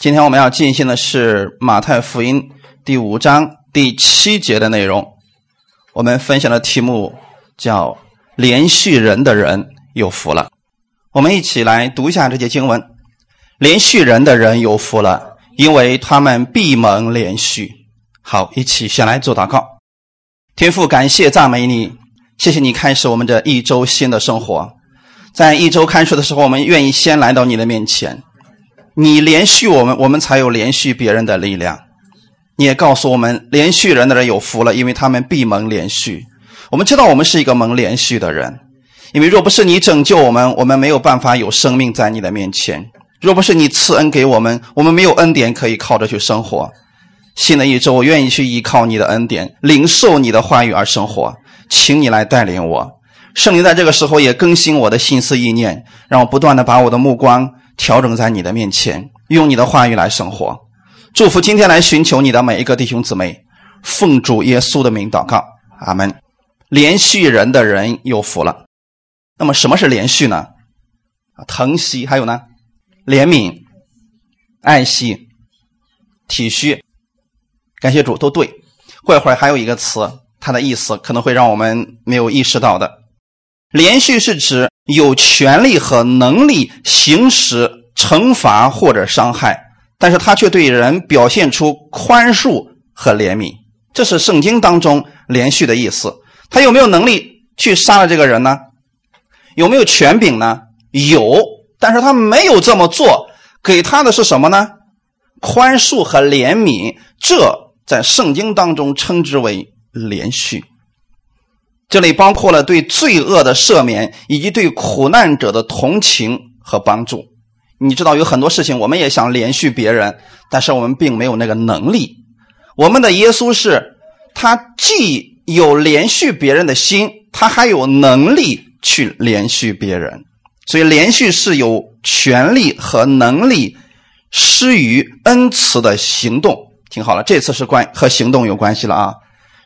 今天我们要进行的是马太福音第五章第七节的内容。我们分享的题目叫“连续人的人有福了”。我们一起来读一下这节经文：“连续人的人有福了，因为他们闭门连续。”好，一起先来做祷告。天父，感谢赞美你，谢谢你开始我们这一周新的生活。在一周开始的时候，我们愿意先来到你的面前。你连续我们，我们才有连续别人的力量。你也告诉我们，连续人的人有福了，因为他们闭门连续。我们知道我们是一个蒙连续的人，因为若不是你拯救我们，我们没有办法有生命在你的面前；若不是你赐恩给我们，我们没有恩典可以靠着去生活。新的一周，我愿意去依靠你的恩典，领受你的话语而生活。请你来带领我，圣灵在这个时候也更新我的心思意念，让我不断的把我的目光。调整在你的面前，用你的话语来生活。祝福今天来寻求你的每一个弟兄姊妹，奉主耶稣的名祷告，阿门。连续人的人有福了。那么什么是连续呢？疼惜，还有呢？怜悯、爱惜、体恤。感谢主，都对。过一会儿还有一个词，它的意思可能会让我们没有意识到的。连续是指。有权利和能力行使惩罚或者伤害，但是他却对人表现出宽恕和怜悯，这是圣经当中连续的意思。他有没有能力去杀了这个人呢？有没有权柄呢？有，但是他没有这么做，给他的是什么呢？宽恕和怜悯，这在圣经当中称之为连续。这里包括了对罪恶的赦免，以及对苦难者的同情和帮助。你知道，有很多事情我们也想连续别人，但是我们并没有那个能力。我们的耶稣是，他既有连续别人的心，他还有能力去连续别人。所以，连续是有权利和能力施于恩慈的行动。听好了，这次是关和行动有关系了啊。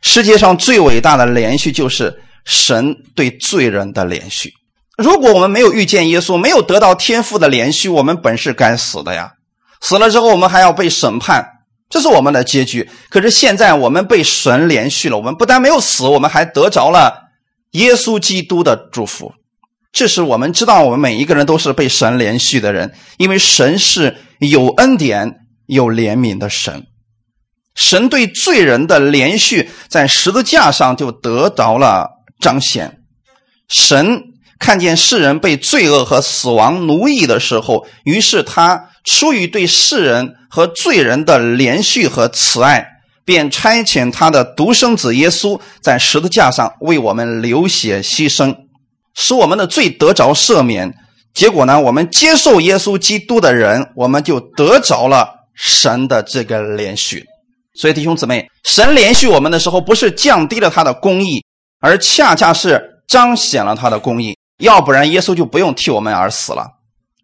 世界上最伟大的连续，就是神对罪人的连续。如果我们没有遇见耶稣，没有得到天赋的连续，我们本是该死的呀！死了之后，我们还要被审判，这是我们的结局。可是现在我们被神连续了，我们不但没有死，我们还得着了耶稣基督的祝福。这是我们知道，我们每一个人都是被神连续的人，因为神是有恩典、有怜悯的神。神对罪人的连续，在十字架上就得到了彰显。神看见世人被罪恶和死亡奴役的时候，于是他出于对世人和罪人的连续和慈爱，便差遣他的独生子耶稣在十字架上为我们流血牺牲，使我们的罪得着赦免。结果呢，我们接受耶稣基督的人，我们就得着了神的这个连续。所以，弟兄姊妹，神连续我们的时候，不是降低了他的公义，而恰恰是彰显了他的公义。要不然，耶稣就不用替我们而死了。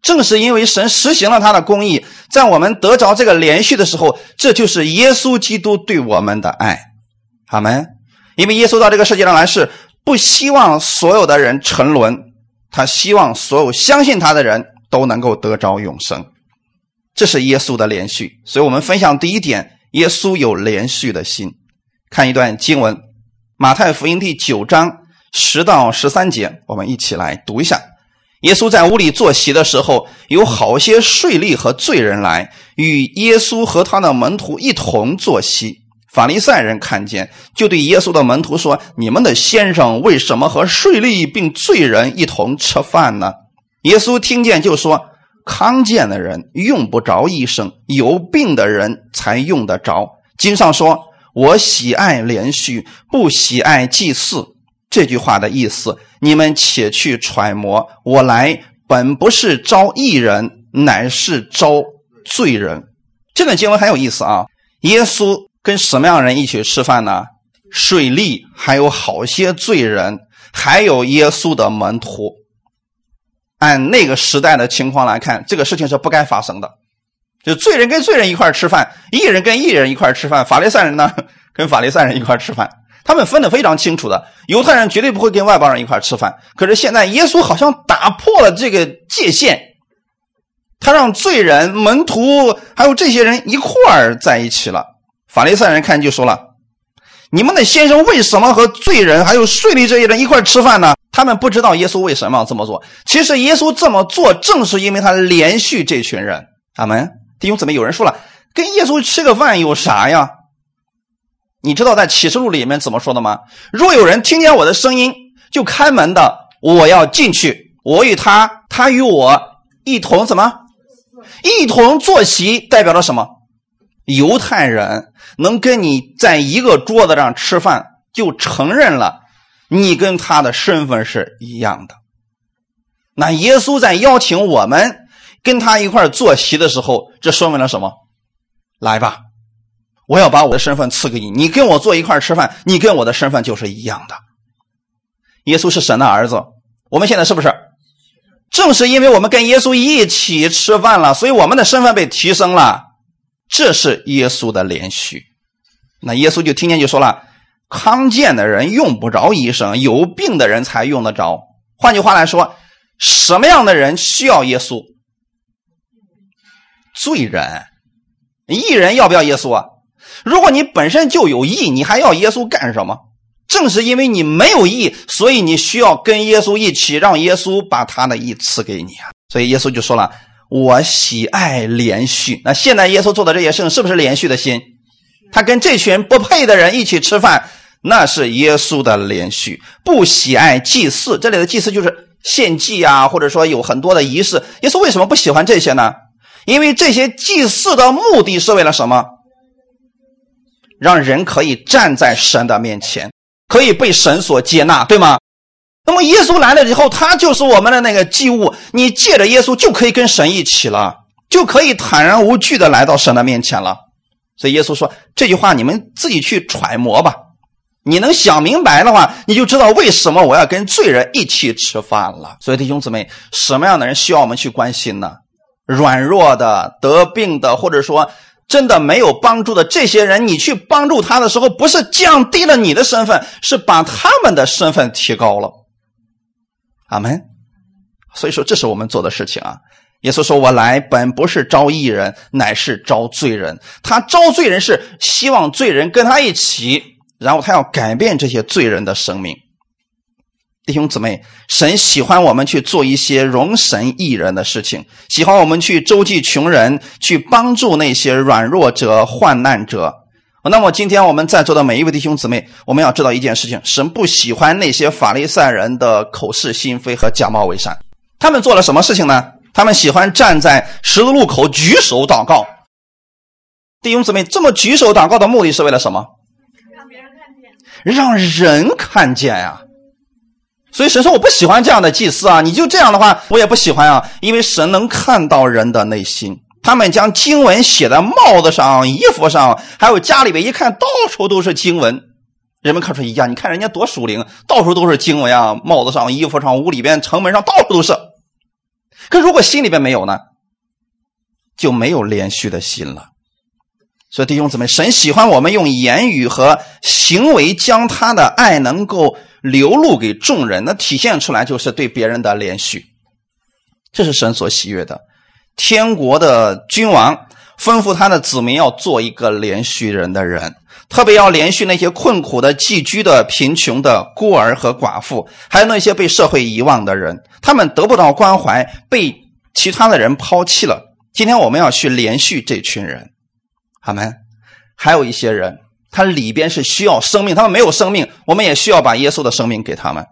正是因为神实行了他的公义，在我们得着这个连续的时候，这就是耶稣基督对我们的爱。阿门。因为耶稣到这个世界上来，是不希望所有的人沉沦，他希望所有相信他的人都能够得着永生。这是耶稣的连续。所以我们分享第一点。耶稣有连续的心，看一段经文，《马太福音》第九章十到十三节，我们一起来读一下。耶稣在屋里坐席的时候，有好些税吏和罪人来与耶稣和他的门徒一同坐席。法利赛人看见，就对耶稣的门徒说：“你们的先生为什么和税吏并罪人一同吃饭呢？”耶稣听见就说。康健的人用不着医生，有病的人才用得着。经上说：“我喜爱连续，不喜爱祭祀。”这句话的意思，你们且去揣摩。我来本不是招义人，乃是招罪人。这段经文很有意思啊！耶稣跟什么样人一起吃饭呢？税吏，还有好些罪人，还有耶稣的门徒。按那个时代的情况来看，这个事情是不该发生的。就罪人跟罪人一块吃饭，义人跟义人一块吃饭，法利赛人呢跟法利赛人一块吃饭，他们分得非常清楚的。犹太人绝对不会跟外邦人一块吃饭。可是现在耶稣好像打破了这个界限，他让罪人、门徒还有这些人一块儿在一起了。法利赛人看就说了：“你们的先生为什么和罪人还有税吏这些人一块吃饭呢？”他们不知道耶稣为什么要这么做。其实耶稣这么做，正是因为他连续这群人。阿门。弟兄姊妹，有人说了，跟耶稣吃个饭有啥呀？你知道在启示录里面怎么说的吗？若有人听见我的声音就开门的，我要进去，我与他，他与我一同怎么？一同坐席，代表了什么？犹太人能跟你在一个桌子上吃饭，就承认了。你跟他的身份是一样的。那耶稣在邀请我们跟他一块坐席的时候，这说明了什么？来吧，我要把我的身份赐给你，你跟我坐一块吃饭，你跟我的身份就是一样的。耶稣是神的儿子，我们现在是不是？正是因为我们跟耶稣一起吃饭了，所以我们的身份被提升了。这是耶稣的连续。那耶稣就听见就说了。康健的人用不着医生，有病的人才用得着。换句话来说，什么样的人需要耶稣？罪人，义人要不要耶稣啊？如果你本身就有义，你还要耶稣干什么？正是因为你没有义，所以你需要跟耶稣一起，让耶稣把他的义赐给你啊。所以耶稣就说了：“我喜爱连续。”那现在耶稣做的这些事，是不是连续的心？他跟这群不配的人一起吃饭。那是耶稣的连续，不喜爱祭祀。这里的祭祀就是献祭啊，或者说有很多的仪式。耶稣为什么不喜欢这些呢？因为这些祭祀的目的是为了什么？让人可以站在神的面前，可以被神所接纳，对吗？那么耶稣来了以后，他就是我们的那个祭物。你借着耶稣就可以跟神一起了，就可以坦然无惧的来到神的面前了。所以耶稣说这句话，你们自己去揣摩吧。你能想明白的话，你就知道为什么我要跟罪人一起吃饭了。所以弟兄姊妹，什么样的人需要我们去关心呢？软弱的、得病的，或者说真的没有帮助的这些人，你去帮助他的时候，不是降低了你的身份，是把他们的身份提高了。阿门。所以说，这是我们做的事情啊。耶稣说：“我来本不是招义人，乃是招罪人。他招罪人是希望罪人跟他一起。”然后他要改变这些罪人的生命，弟兄姊妹，神喜欢我们去做一些容神益人的事情，喜欢我们去周济穷人，去帮助那些软弱者、患难者。那么今天我们在座的每一位弟兄姊妹，我们要知道一件事情：神不喜欢那些法利赛人的口是心非和假冒伪善。他们做了什么事情呢？他们喜欢站在十字路口举手祷告。弟兄姊妹，这么举手祷告的目的是为了什么？让人看见呀，所以神说我不喜欢这样的祭司啊！你就这样的话，我也不喜欢啊！因为神能看到人的内心。他们将经文写在帽子上、衣服上，还有家里边一看到处都是经文，人们看出一样。你看人家多属灵，到处都是经文啊！帽子上、衣服上、屋里边、城门上，到处都是。可如果心里边没有呢，就没有连续的心了。所以弟兄姊妹，神喜欢我们用言语和行为将他的爱能够流露给众人，那体现出来就是对别人的连续，这是神所喜悦的。天国的君王吩咐他的子民要做一个连续人的人，特别要连续那些困苦的、寄居的、贫穷的孤儿和寡妇，还有那些被社会遗忘的人，他们得不到关怀，被其他的人抛弃了。今天我们要去连续这群人。他们还有一些人，他里边是需要生命，他们没有生命，我们也需要把耶稣的生命给他们。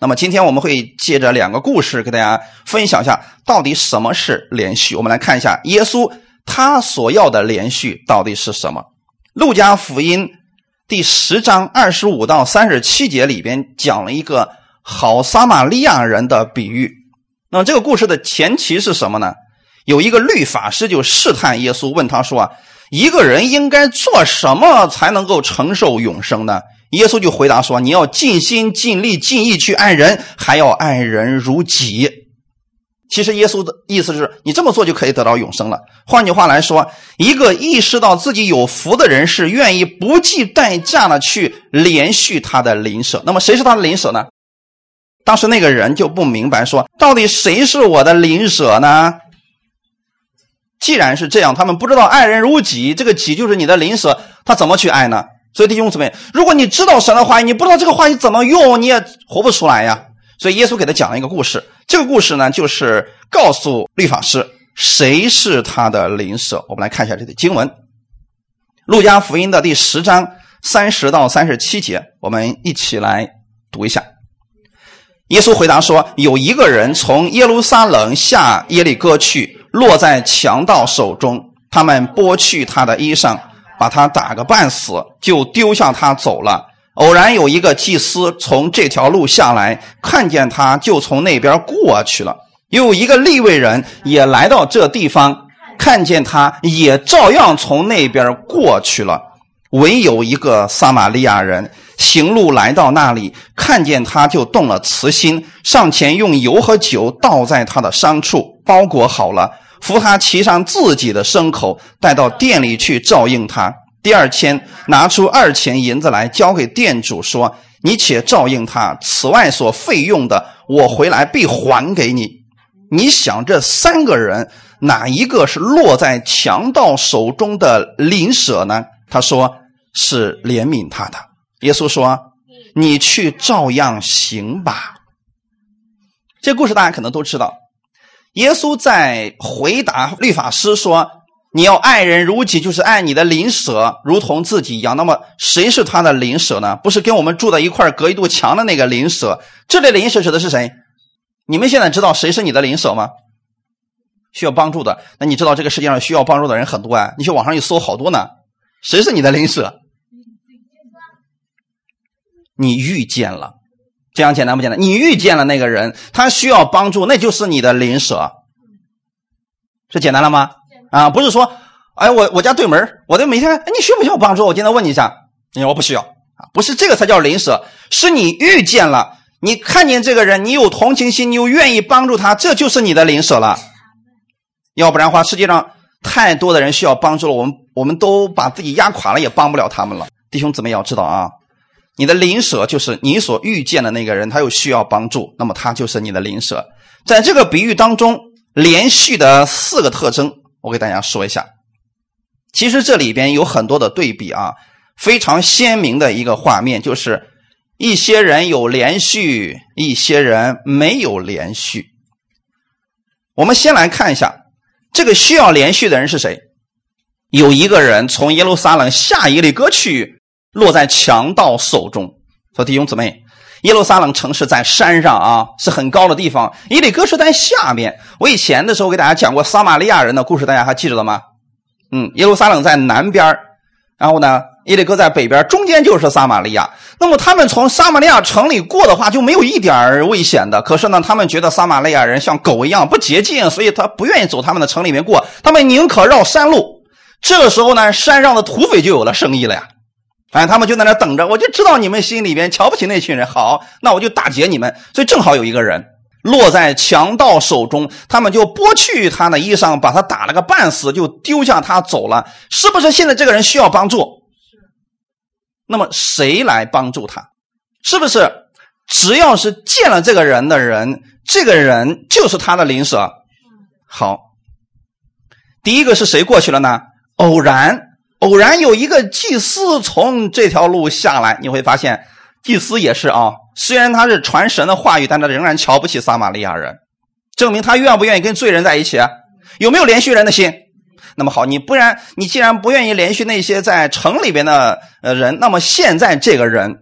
那么今天我们会借着两个故事给大家分享一下，到底什么是连续。我们来看一下耶稣他所要的连续到底是什么。路加福音第十章二十五到三十七节里边讲了一个好撒玛利亚人的比喻。那么这个故事的前提是什么呢？有一个律法师就试探耶稣，问他说啊。一个人应该做什么才能够承受永生呢？耶稣就回答说：“你要尽心、尽力、尽意去爱人，还要爱人如己。”其实耶稣的意思是你这么做就可以得到永生了。换句话来说，一个意识到自己有福的人是愿意不计代价的去连续他的邻舍。那么谁是他的邻舍呢？当时那个人就不明白，说到底谁是我的邻舍呢？既然是这样，他们不知道爱人如己，这个己就是你的邻舍，他怎么去爱呢？所以弟兄姊妹，如果你知道神的话语，你不知道这个话语怎么用，你也活不出来呀。所以耶稣给他讲了一个故事，这个故事呢，就是告诉律法师谁是他的邻舍。我们来看一下这个经文，《路加福音》的第十章三十到三十七节，我们一起来读一下。耶稣回答说：“有一个人从耶路撒冷下耶利哥去，落在强盗手中，他们剥去他的衣裳。”把他打个半死，就丢下他走了。偶然有一个祭司从这条路下来，看见他，就从那边过去了。又有一个利未人也来到这地方，看见他，也照样从那边过去了。唯有一个撒玛利亚人行路来到那里，看见他，就动了慈心，上前用油和酒倒在他的伤处，包裹好了。扶他骑上自己的牲口，带到店里去照应他。第二天，拿出二钱银子来交给店主，说：“你且照应他，此外所费用的，我回来必还给你。”你想，这三个人哪一个是落在强盗手中的邻舍呢？他说：“是怜悯他的。”耶稣说：“你去照样行吧。”这故事大家可能都知道。耶稣在回答律法师说：“你要爱人如己，就是爱你的邻舍如同自己一样。”那么谁是他的邻舍呢？不是跟我们住在一块隔一堵墙的那个邻舍。这里邻舍指的是谁？你们现在知道谁是你的邻舍吗？需要帮助的，那你知道这个世界上需要帮助的人很多啊！你去网上一搜，好多呢。谁是你的邻舍？你遇见了。这样简单不简单？你遇见了那个人，他需要帮助，那就是你的邻舍，这简单了吗？啊，不是说，哎，我我家对门，我的每天，哎，你需不需要帮助？我今天问你一下，你说我不需要啊，不是这个才叫邻舍，是你遇见了，你看见这个人，你有同情心，你又愿意帮助他，这就是你的邻舍了。要不然的话，世界上太多的人需要帮助了，我们我们都把自己压垮了，也帮不了他们了。弟兄姊妹要知道啊。你的邻舍就是你所遇见的那个人，他有需要帮助，那么他就是你的邻舍。在这个比喻当中，连续的四个特征，我给大家说一下。其实这里边有很多的对比啊，非常鲜明的一个画面，就是一些人有连续，一些人没有连续。我们先来看一下，这个需要连续的人是谁？有一个人从耶路撒冷下耶利哥去。落在强盗手中，说弟兄姊妹，耶路撒冷城市在山上啊，是很高的地方。耶利哥是在下面。我以前的时候给大家讲过撒玛利亚人的故事，大家还记得吗？嗯，耶路撒冷在南边，然后呢，耶利哥在北边，中间就是撒玛利亚。那么他们从撒玛利亚城里过的话，就没有一点危险的。可是呢，他们觉得撒玛利亚人像狗一样不洁净，所以他不愿意走他们的城里面过，他们宁可绕山路。这个时候呢，山上的土匪就有了生意了呀。反正他们就在那等着，我就知道你们心里边瞧不起那群人。好，那我就打劫你们。所以正好有一个人落在强盗手中，他们就剥去他的衣裳，把他打了个半死，就丢下他走了。是不是现在这个人需要帮助？是。那么谁来帮助他？是不是只要是见了这个人的人，这个人就是他的邻舍？好，第一个是谁过去了呢？偶然。偶然有一个祭司从这条路下来，你会发现，祭司也是啊。虽然他是传神的话语，但他仍然瞧不起撒玛利亚人，证明他愿不愿意跟罪人在一起？有没有连续人的心？那么好，你不然，你既然不愿意连续那些在城里边的呃人，那么现在这个人，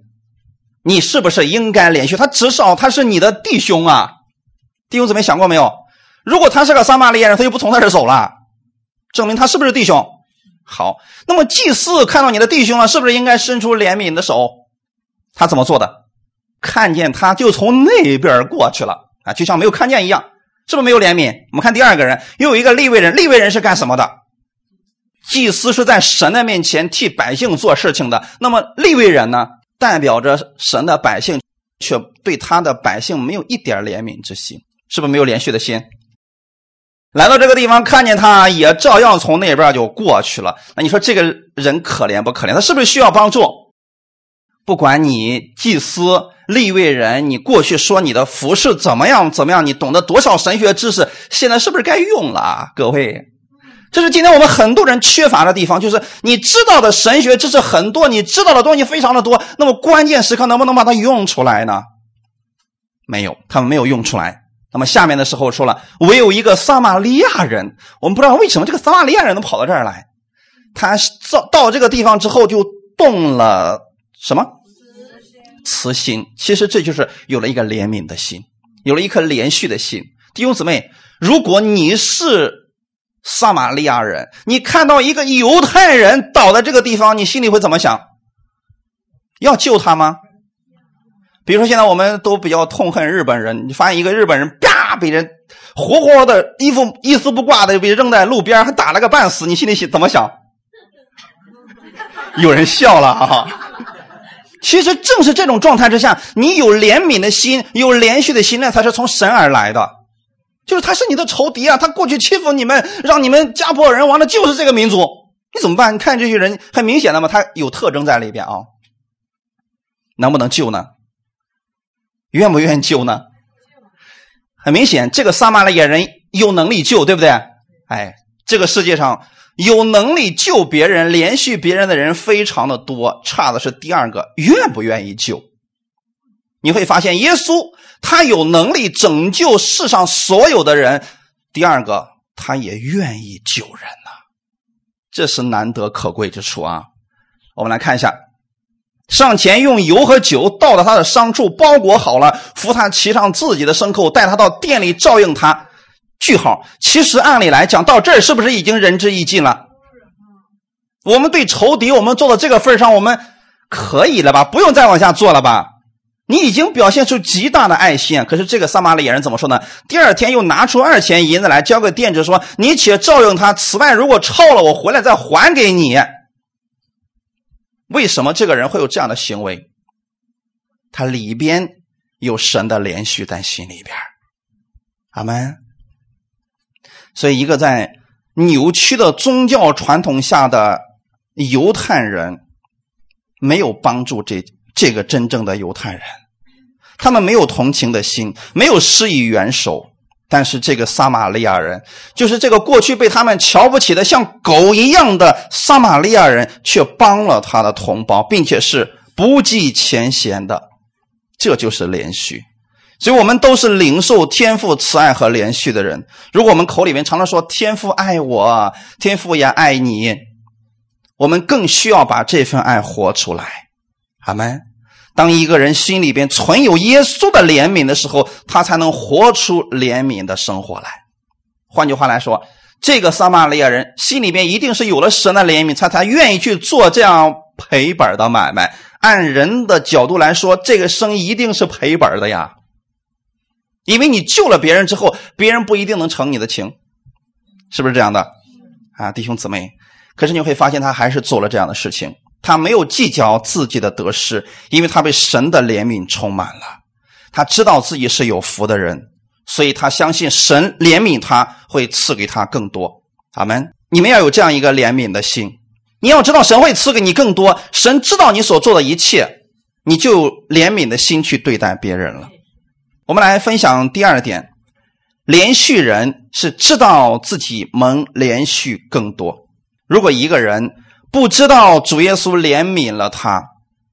你是不是应该连续？他至少他是你的弟兄啊。弟兄姊妹想过没有？如果他是个撒玛利亚人，他就不从他这走了，证明他是不是弟兄？好，那么祭司看到你的弟兄了，是不是应该伸出怜悯的手？他怎么做的？看见他就从那边过去了啊，就像没有看见一样，是不是没有怜悯？我们看第二个人，又有一个立位人，立位人是干什么的？祭司是在神的面前替百姓做事情的，那么立位人呢，代表着神的百姓，却对他的百姓没有一点怜悯之心，是不是没有连续的心？来到这个地方，看见他也照样从那边就过去了。那你说这个人可怜不可怜？他是不是需要帮助？不管你祭司、立位人，你过去说你的服饰怎么样怎么样，你懂得多少神学知识，现在是不是该用了？各位，这是今天我们很多人缺乏的地方，就是你知道的神学知识很多，你知道的东西非常的多，那么关键时刻能不能把它用出来呢？没有，他们没有用出来。那么下面的时候说了，唯有一个撒玛利亚人，我们不知道为什么这个撒玛利亚人能跑到这儿来，他到到这个地方之后就动了什么慈心？其实这就是有了一个怜悯的心，有了一颗连续的心。弟兄姊妹，如果你是撒玛利亚人，你看到一个犹太人倒在这个地方，你心里会怎么想？要救他吗？比如说，现在我们都比较痛恨日本人。你发现一个日本人啪被人活活的衣服一丝不挂的被扔在路边，还打了个半死，你心里怎么想？有人笑了哈啊！其实正是这种状态之下，你有怜悯的心，有连续的心，那才是从神而来的。就是他是你的仇敌啊！他过去欺负你们，让你们家破人亡的，就是这个民族。你怎么办？你看这些人，很明显的嘛，他有特征在里边啊。能不能救呢？愿不愿意救呢？很明显，这个撒玛利亚人有能力救，对不对？哎，这个世界上有能力救别人、连续别人的人非常的多，差的是第二个，愿不愿意救？你会发现，耶稣他有能力拯救世上所有的人，第二个，他也愿意救人呐，这是难得可贵之处啊。我们来看一下。上前用油和酒倒到他的伤处，包裹好了，扶他骑上自己的牲口，带他到店里照应他。句号。其实按理来讲，到这儿是不是已经仁至义尽了？我们对仇敌，我们做到这个份上，我们可以了吧？不用再往下做了吧？你已经表现出极大的爱心。可是这个撒玛利亚人怎么说呢？第二天又拿出二钱银子来交给店主，说：“你且照应他，此外如果超了，我回来再还给你。”为什么这个人会有这样的行为？他里边有神的连续在心里边，阿门。所以，一个在扭曲的宗教传统下的犹太人，没有帮助这这个真正的犹太人，他们没有同情的心，没有施以援手。但是这个撒玛利亚人，就是这个过去被他们瞧不起的像狗一样的撒玛利亚人，却帮了他的同胞，并且是不计前嫌的，这就是连续。所以，我们都是领受天赋慈爱和连续的人。如果我们口里面常常说天父爱我，天父也爱你，我们更需要把这份爱活出来。阿门。当一个人心里边存有耶稣的怜悯的时候，他才能活出怜悯的生活来。换句话来说，这个撒玛利亚人心里边一定是有了神的怜悯，他才愿意去做这样赔本的买卖。按人的角度来说，这个生意一定是赔本的呀，因为你救了别人之后，别人不一定能成你的情，是不是这样的？啊，弟兄姊妹，可是你会发现他还是做了这样的事情。他没有计较自己的得失，因为他被神的怜悯充满了。他知道自己是有福的人，所以他相信神怜悯他会赐给他更多。阿门！你们要有这样一个怜悯的心。你要知道神会赐给你更多，神知道你所做的一切，你就怜悯的心去对待别人了。我们来分享第二点：连续人是知道自己蒙连续更多。如果一个人，不知道主耶稣怜悯了他，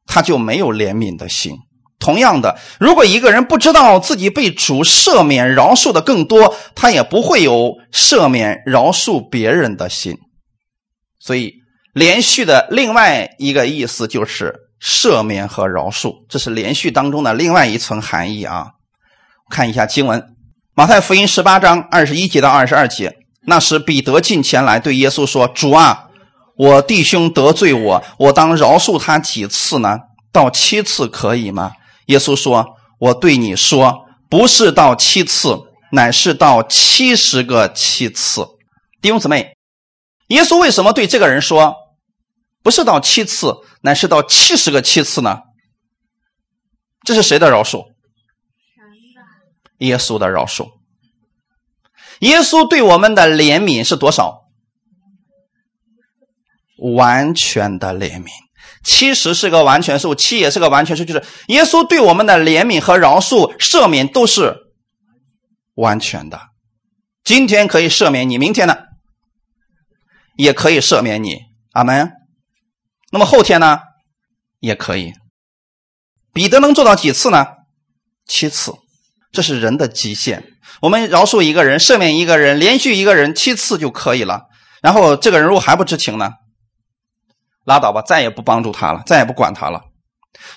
他就没有怜悯的心。同样的，如果一个人不知道自己被主赦免饶恕的更多，他也不会有赦免饶恕别人的心。所以，连续的另外一个意思就是赦免和饶恕，这是连续当中的另外一层含义啊。看一下经文，《马太福音》十八章二十一节到二十二节。那时，彼得进前来对耶稣说：“主啊！”我弟兄得罪我，我当饶恕他几次呢？到七次可以吗？耶稣说：“我对你说，不是到七次，乃是到七十个七次。”弟兄姊妹，耶稣为什么对这个人说，不是到七次，乃是到七十个七次呢？这是谁的饶恕？耶稣的饶恕。耶稣对我们的怜悯是多少？完全的怜悯，七十是个完全数，七也是个完全数，就是耶稣对我们的怜悯和饶恕、赦免都是完全的。今天可以赦免你，明天呢？也可以赦免你。阿门。那么后天呢，也可以。彼得能做到几次呢？七次，这是人的极限。我们饶恕一个人，赦免一个人，连续一个人七次就可以了。然后这个人如果还不知情呢，拉倒吧，再也不帮助他了，再也不管他了。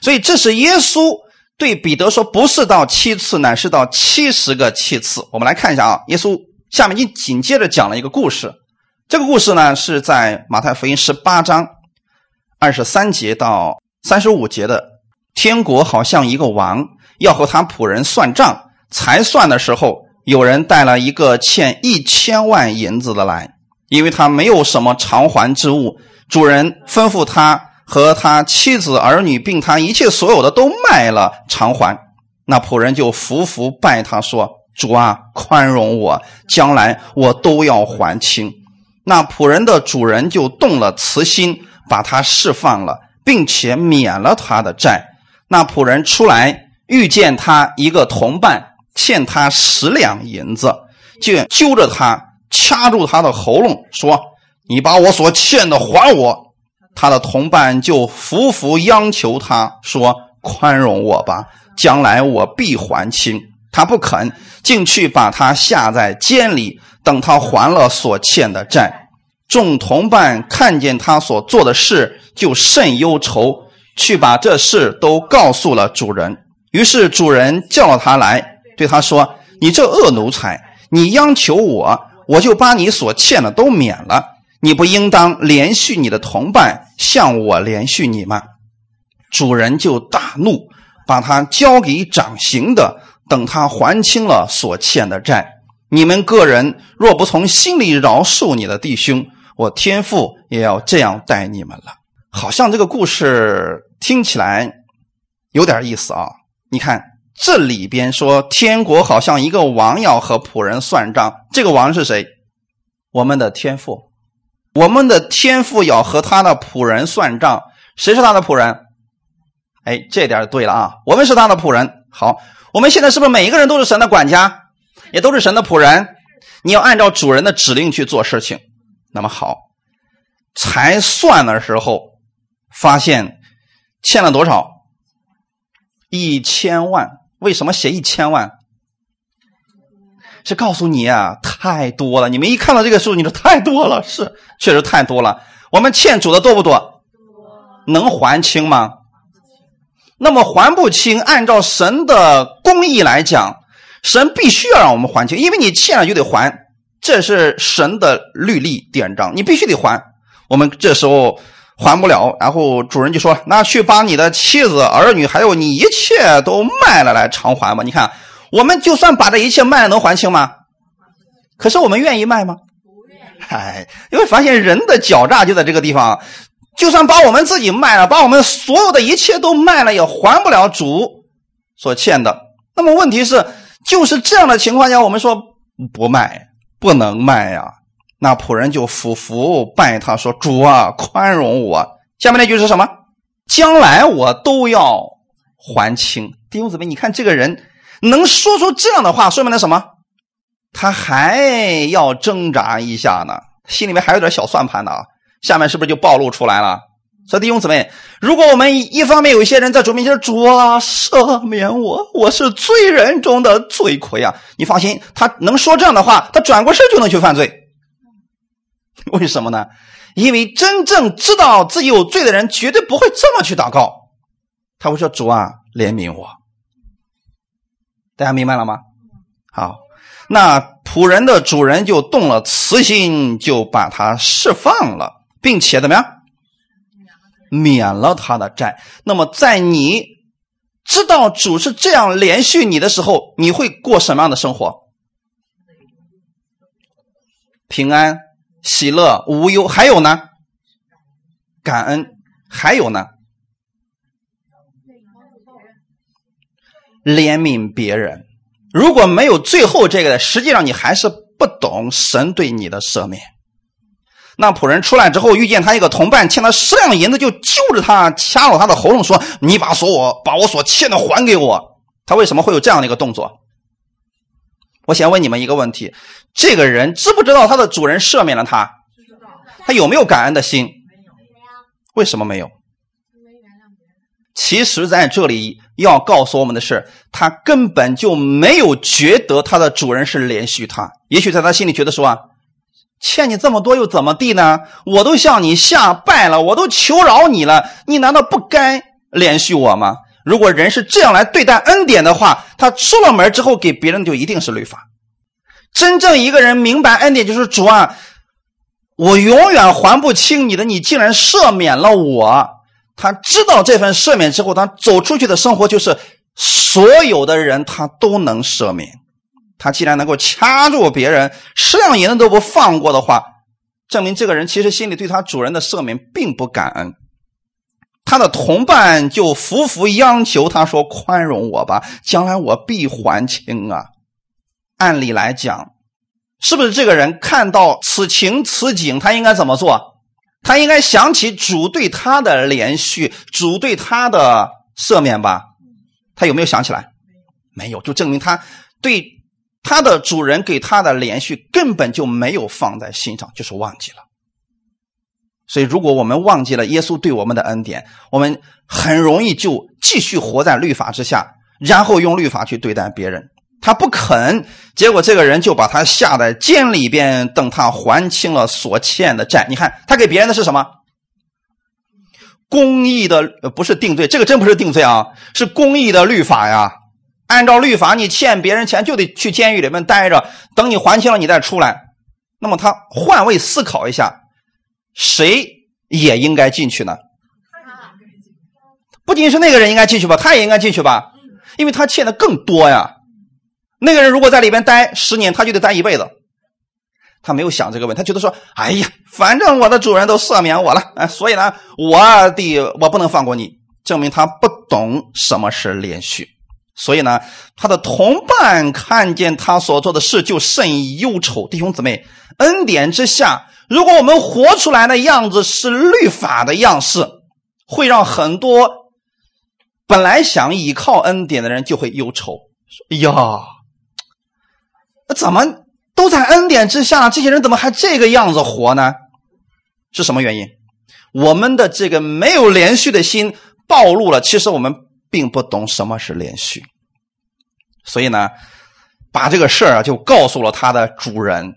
所以这是耶稣对彼得说：“不是到七次，乃是到七十个七次。”我们来看一下啊，耶稣下面紧紧接着讲了一个故事。这个故事呢是在马太福音十八章二十三节到三十五节的。天国好像一个王要和他仆人算账，才算的时候，有人带了一个欠一千万银子的来，因为他没有什么偿还之物。主人吩咐他和他妻子儿女，并他一切所有的都卖了偿还。那仆人就伏服拜他说：“主啊，宽容我，将来我都要还清。”那仆人的主人就动了慈心，把他释放了，并且免了他的债。那仆人出来，遇见他一个同伴欠他十两银子，就揪着他，掐住他的喉咙，说：“你把我所欠的还我。”他的同伴就服服央求他说：“宽容我吧，将来我必还清。”他不肯，竟去把他下在监里，等他还了所欠的债。众同伴看见他所做的事，就甚忧愁。去把这事都告诉了主人。于是主人叫了他来，对他说：“你这恶奴才，你央求我，我就把你所欠的都免了。你不应当连续你的同伴，向我连续你吗？”主人就大怒，把他交给掌刑的，等他还清了所欠的债。你们个人若不从心里饶恕你的弟兄，我天父也要这样待你们了。好像这个故事听起来有点意思啊！你看这里边说，天国好像一个王要和仆人算账，这个王是谁？我们的天父，我们的天父要和他的仆人算账，谁是他的仆人？哎，这点对了啊！我们是他的仆人。好，我们现在是不是每一个人都是神的管家，也都是神的仆人？你要按照主人的指令去做事情。那么好，才算的时候。发现欠了多少？一千万。为什么写一千万？是告诉你啊，太多了。你们一看到这个数，你说太多了，是确实太多了。我们欠主的多不多？能还清吗？那么还不清，按照神的公义来讲，神必须要让我们还清，因为你欠了就得还，这是神的律例典章，你必须得还。我们这时候。还不了，然后主人就说：“那去把你的妻子、儿女，还有你一切都卖了来偿还吧。”你看，我们就算把这一切卖了，能还清吗？可是我们愿意卖吗？不愿。哎，你会发现人的狡诈就在这个地方。就算把我们自己卖了，把我们所有的一切都卖了，也还不了主所欠的。那么问题是，就是这样的情况下，我们说不卖，不能卖呀。那仆人就俯伏拜他说：“主啊，宽容我。”下面那句是什么？将来我都要还清。弟兄姊妹，你看这个人能说出这样的话，说明了什么？他还要挣扎一下呢，心里面还有点小算盘呢。下面是不是就暴露出来了？所以弟兄姊妹，如果我们一方面有一些人在主面前说主啊，赦免我，我是罪人中的罪魁啊，你放心，他能说这样的话，他转过身就能去犯罪。为什么呢？因为真正知道自己有罪的人，绝对不会这么去祷告。他会说：“主啊，怜悯我。”大家明白了吗？好，那仆人的主人就动了慈心，就把他释放了，并且怎么样？免了他的债。那么，在你知道主是这样连续你的时候，你会过什么样的生活？平安。喜乐无忧，还有呢？感恩，还有呢？怜悯别人。如果没有最后这个，实际上你还是不懂神对你的赦免。那仆人出来之后，遇见他一个同伴欠他十两银子，就揪着他掐了他的喉咙，说：“你把所我把我所欠的还给我。”他为什么会有这样的一个动作？我想问你们一个问题：这个人知不知道他的主人赦免了他？他有没有感恩的心？为什么没有？其实在这里要告诉我们的是，他根本就没有觉得他的主人是连续他。也许在他心里觉得说啊，欠你这么多又怎么地呢？我都向你下拜了，我都求饶你了，你难道不该连续我吗？如果人是这样来对待恩典的话，他出了门之后给别人就一定是律法。真正一个人明白恩典就是主啊，我永远还不清你的，你竟然赦免了我。他知道这份赦免之后，他走出去的生活就是所有的人他都能赦免。他既然能够掐住别人，十两银子都不放过的话，证明这个人其实心里对他主人的赦免并不感恩。他的同伴就苦苦央求他说：“宽容我吧，将来我必还清啊。”按理来讲，是不是这个人看到此情此景，他应该怎么做？他应该想起主对他的连续，主对他的赦免吧？他有没有想起来？没有，就证明他对他的主人给他的连续根本就没有放在心上，就是忘记了。所以，如果我们忘记了耶稣对我们的恩典，我们很容易就继续活在律法之下，然后用律法去对待别人。他不肯，结果这个人就把他下在监里边，等他还清了所欠的债。你看，他给别人的是什么？公义的，不是定罪，这个真不是定罪啊，是公义的律法呀。按照律法，你欠别人钱就得去监狱里面待着，等你还清了，你再出来。那么他换位思考一下，谁也应该进去呢？不仅是那个人应该进去吧，他也应该进去吧，因为他欠的更多呀。那个人如果在里边待十年，他就得待一辈子。他没有想这个问题，他觉得说：“哎呀，反正我的主人都赦免我了，哎，所以呢，我的我不能放过你。”证明他不懂什么是连续。所以呢，他的同伴看见他所做的事就甚忧愁。弟兄姊妹，恩典之下，如果我们活出来的样子是律法的样式，会让很多本来想依靠恩典的人就会忧愁。哎呀！怎么都在恩典之下？这些人怎么还这个样子活呢？是什么原因？我们的这个没有连续的心暴露了。其实我们并不懂什么是连续，所以呢，把这个事儿啊就告诉了他的主人。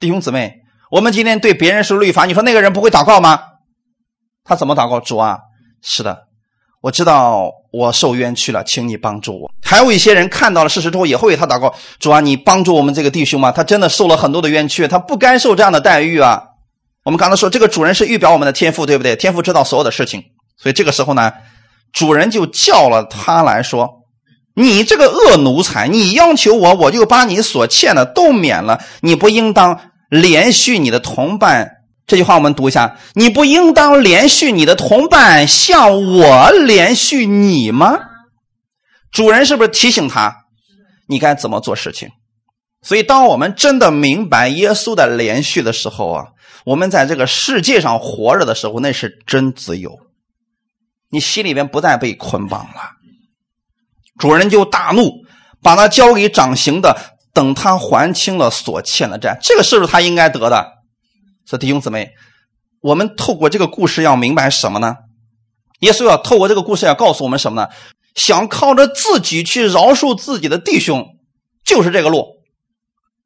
弟兄姊妹，我们今天对别人是律法，你说那个人不会祷告吗？他怎么祷告？主啊，是的。我知道我受冤屈了，请你帮助我。还有一些人看到了事实之后，也会为他祷告。主啊，你帮助我们这个弟兄吗？他真的受了很多的冤屈，他不该受这样的待遇啊！我们刚才说，这个主人是预表我们的天赋，对不对？天赋知道所有的事情，所以这个时候呢，主人就叫了他来说：“你这个恶奴才，你要求我，我就把你所欠的都免了。你不应当连续你的同伴。”这句话我们读一下：你不应当连续你的同伴，像我连续你吗？主人是不是提醒他，你该怎么做事情？所以，当我们真的明白耶稣的连续的时候啊，我们在这个世界上活着的时候，那是真自由。你心里边不再被捆绑了。主人就大怒，把他交给掌刑的，等他还清了所欠的债。这个是不是他应该得的？所以弟兄姊妹，我们透过这个故事要明白什么呢？耶稣要透过这个故事要告诉我们什么呢？想靠着自己去饶恕自己的弟兄，就是这个路。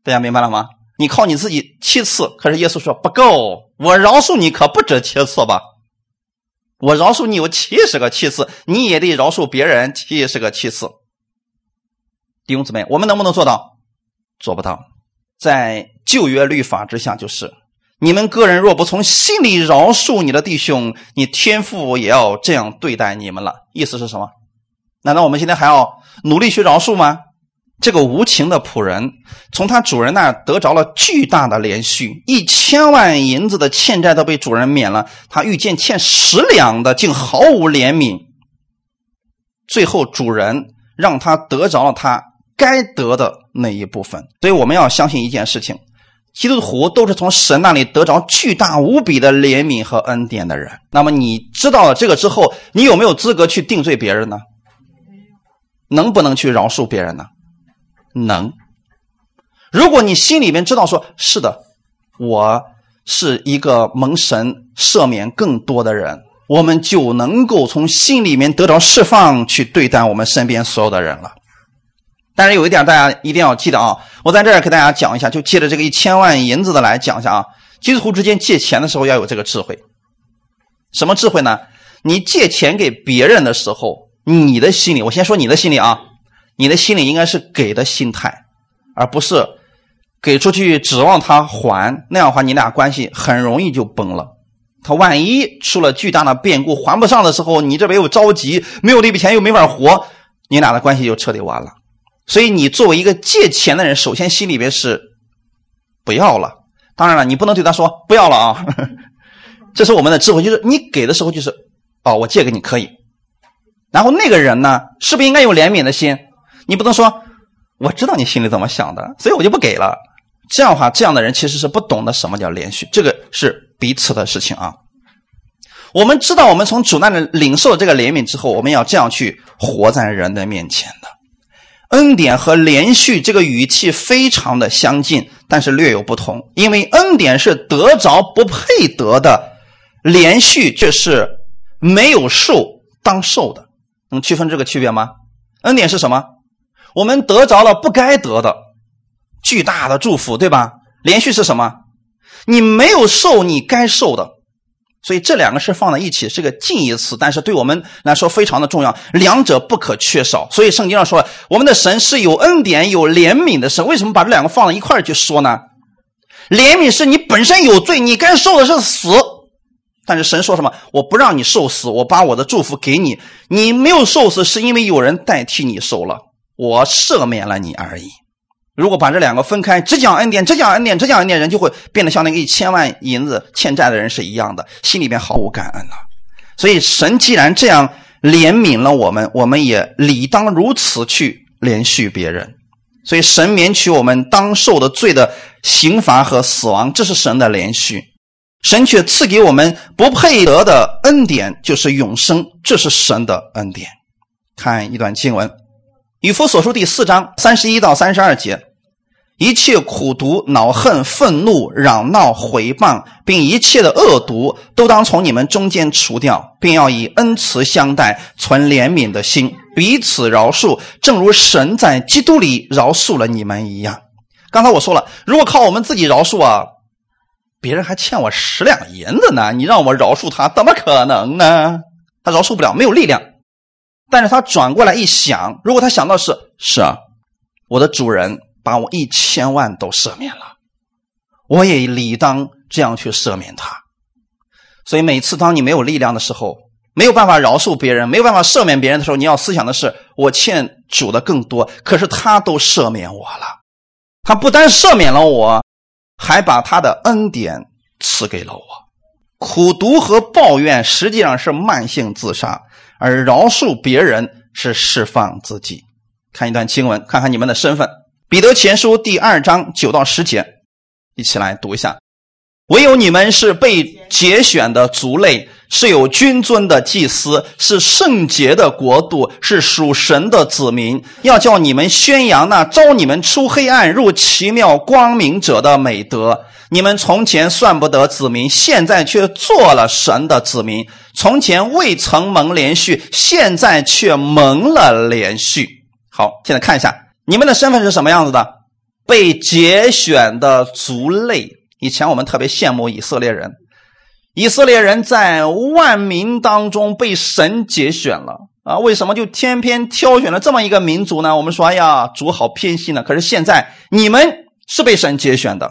大家明白了吗？你靠你自己七次，可是耶稣说不够，我饶恕你可不止七次吧？我饶恕你有七十个七次，你也得饶恕别人七十个七次。弟兄姊妹，我们能不能做到？做不到。在旧约律法之下，就是。你们个人若不从心里饶恕你的弟兄，你天父也要这样对待你们了。意思是什么？难道我们今天还要努力去饶恕吗？这个无情的仆人从他主人那儿得着了巨大的连续，一千万银子的欠债都被主人免了。他遇见欠十两的，竟毫无怜悯。最后主人让他得着了他该得的那一部分。所以我们要相信一件事情。基督徒都是从神那里得着巨大无比的怜悯和恩典的人。那么你知道了这个之后，你有没有资格去定罪别人呢？能不能去饶恕别人呢？能。如果你心里面知道说是的，我是一个蒙神赦免更多的人，我们就能够从心里面得着释放，去对待我们身边所有的人了。但是有一点，大家一定要记得啊！我在这儿给大家讲一下，就借着这个一千万银子的来讲一下啊。基督徒之间借钱的时候要有这个智慧，什么智慧呢？你借钱给别人的时候，你的心里，我先说你的心里啊，你的心里应该是给的心态，而不是给出去指望他还。那样的话，你俩关系很容易就崩了。他万一出了巨大的变故还不上的时候，你这边又着急，没有那笔钱又没法活，你俩的关系就彻底完了。所以，你作为一个借钱的人，首先心里边是不要了。当然了，你不能对他说不要了啊。这是我们的智慧，就是你给的时候就是哦，我借给你可以。然后那个人呢，是不是应该有怜悯的心？你不能说我知道你心里怎么想的，所以我就不给了。这样的话，这样的人其实是不懂得什么叫连续，这个是彼此的事情啊。我们知道，我们从主那里领受这个怜悯之后，我们要这样去活在人的面前的。恩典和连续这个语气非常的相近，但是略有不同。因为恩典是得着不配得的，连续却是没有受当受的。能区分这个区别吗？恩典是什么？我们得着了不该得的巨大的祝福，对吧？连续是什么？你没有受你该受的。所以这两个是放在一起是个近义词，但是对我们来说非常的重要，两者不可缺少。所以圣经上说，我们的神是有恩典、有怜悯的神。为什么把这两个放在一块去说呢？怜悯是你本身有罪，你该受的是死，但是神说什么？我不让你受死，我把我的祝福给你。你没有受死，是因为有人代替你受了，我赦免了你而已。如果把这两个分开，只讲恩典，只讲恩典，只讲恩典，人就会变得像那个一千万银子欠债的人是一样的，心里边毫无感恩了。所以神既然这样怜悯了我们，我们也理当如此去怜恤别人。所以神免取我们当受的罪的刑罚和死亡，这是神的怜恤；神却赐给我们不配得的恩典，就是永生，这是神的恩典。看一段经文。以弗所书第四章三十一到三十二节，一切苦毒、恼恨、愤怒、嚷闹、毁谤，并一切的恶毒，都当从你们中间除掉，并要以恩慈相待，存怜悯的心，彼此饶恕，正如神在基督里饶恕了你们一样。刚才我说了，如果靠我们自己饶恕啊，别人还欠我十两银子呢，你让我饶恕他，怎么可能呢？他饶恕不了，没有力量。但是他转过来一想，如果他想到是是啊，我的主人把我一千万都赦免了，我也理当这样去赦免他。所以每次当你没有力量的时候，没有办法饶恕别人，没有办法赦免别人的时候，你要思想的是：我欠主的更多，可是他都赦免我了。他不单赦免了我，还把他的恩典赐给了我。苦读和抱怨实际上是慢性自杀。而饶恕别人是释放自己。看一段经文，看看你们的身份。彼得前书第二章九到十节，一起来读一下。唯有你们是被节选的族类，是有君尊的祭司，是圣洁的国度，是属神的子民。要叫你们宣扬那招你们出黑暗入奇妙光明者的美德。你们从前算不得子民，现在却做了神的子民。从前未曾蒙连续，现在却蒙了连续。好，现在看一下你们的身份是什么样子的？被节选的族类。以前我们特别羡慕以色列人，以色列人在万民当中被神节选了啊！为什么就偏偏挑选了这么一个民族呢？我们说，哎呀，主好偏心呢。可是现在你们是被神节选的，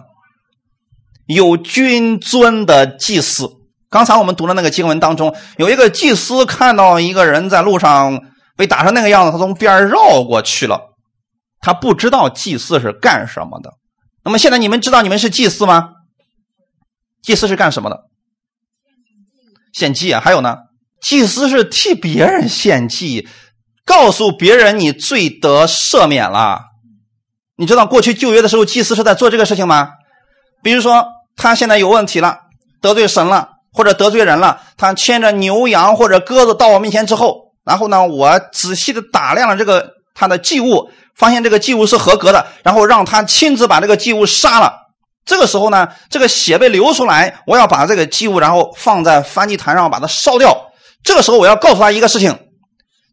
有君尊的祭司。刚才我们读的那个经文当中，有一个祭司看到一个人在路上被打成那个样子，他从边绕过去了，他不知道祭司是干什么的。那么现在你们知道你们是祭司吗？祭司是干什么的？献祭啊！还有呢，祭司是替别人献祭，告诉别人你罪得赦免了。你知道过去旧约的时候，祭司是在做这个事情吗？比如说他现在有问题了，得罪神了，或者得罪人了，他牵着牛羊或者鸽子到我面前之后，然后呢，我仔细的打量了这个他的祭物。发现这个祭物是合格的，然后让他亲自把这个祭物杀了，这个时候呢，这个血被流出来，我要把这个祭物，然后放在燔祭坛上把它烧掉。这个时候我要告诉他一个事情：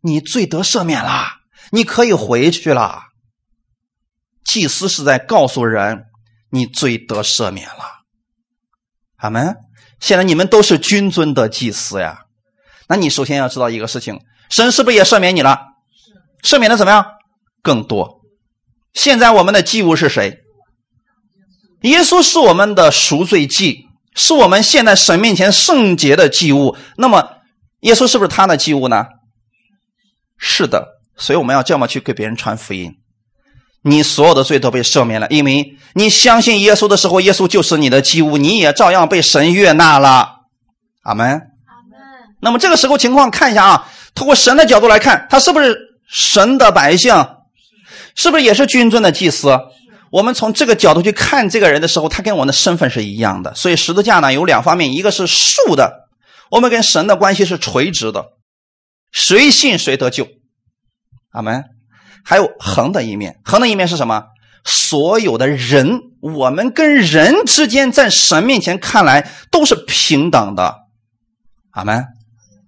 你罪得赦免了，你可以回去了。祭司是在告诉人，你罪得赦免了。阿门。现在你们都是君尊的祭司呀，那你首先要知道一个事情：神是不是也赦免你了？赦免的怎么样？更多。现在我们的祭物是谁？耶稣是我们的赎罪祭，是我们现在神面前圣洁的祭物。那么，耶稣是不是他的祭物呢？是的，所以我们要这么去给别人传福音。你所有的罪都被赦免了，因为你相信耶稣的时候，耶稣就是你的祭物，你也照样被神悦纳了。阿门。阿门。那么这个时候情况看一下啊，通过神的角度来看，他是不是神的百姓？是不是也是君尊的祭司？我们从这个角度去看这个人的时候，他跟我们的身份是一样的。所以十字架呢有两方面，一个是竖的，我们跟神的关系是垂直的，谁信谁得救。阿门。还有横的一面，横的一面是什么？所有的人，我们跟人之间在神面前看来都是平等的。阿门。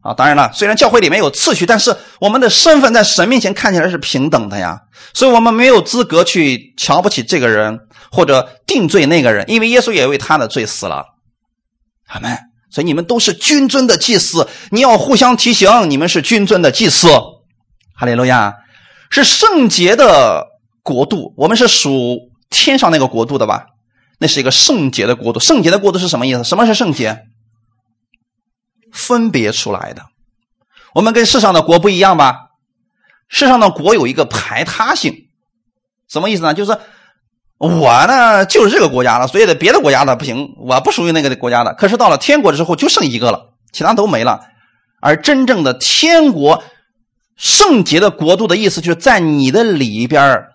啊，当然了，虽然教会里面有次序，但是我们的身份在神面前看起来是平等的呀，所以我们没有资格去瞧不起这个人或者定罪那个人，因为耶稣也为他的罪死了。阿门。所以你们都是君尊的祭司，你要互相提醒，你们是君尊的祭司。哈利路亚，是圣洁的国度，我们是属天上那个国度的吧？那是一个圣洁的国度。圣洁的国度是什么意思？什么是圣洁？分别出来的，我们跟世上的国不一样吧？世上的国有一个排他性，什么意思呢？就是我呢就是这个国家了，所以的别的国家的不行，我不属于那个国家的。可是到了天国之后，就剩一个了，其他都没了。而真正的天国圣洁的国度的意思，就是在你的里边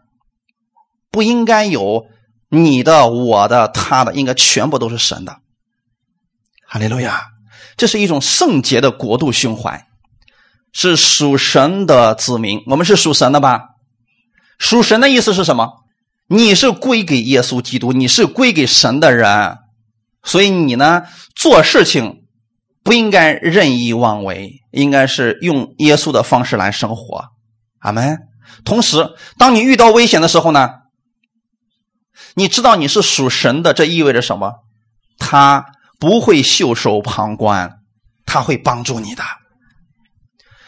不应该有你的、我的、他的，应该全部都是神的。哈利路亚。这是一种圣洁的国度胸怀，是属神的子民。我们是属神的吧？属神的意思是什么？你是归给耶稣基督，你是归给神的人，所以你呢做事情不应该任意妄为，应该是用耶稣的方式来生活。阿门。同时，当你遇到危险的时候呢，你知道你是属神的，这意味着什么？他。不会袖手旁观，他会帮助你的。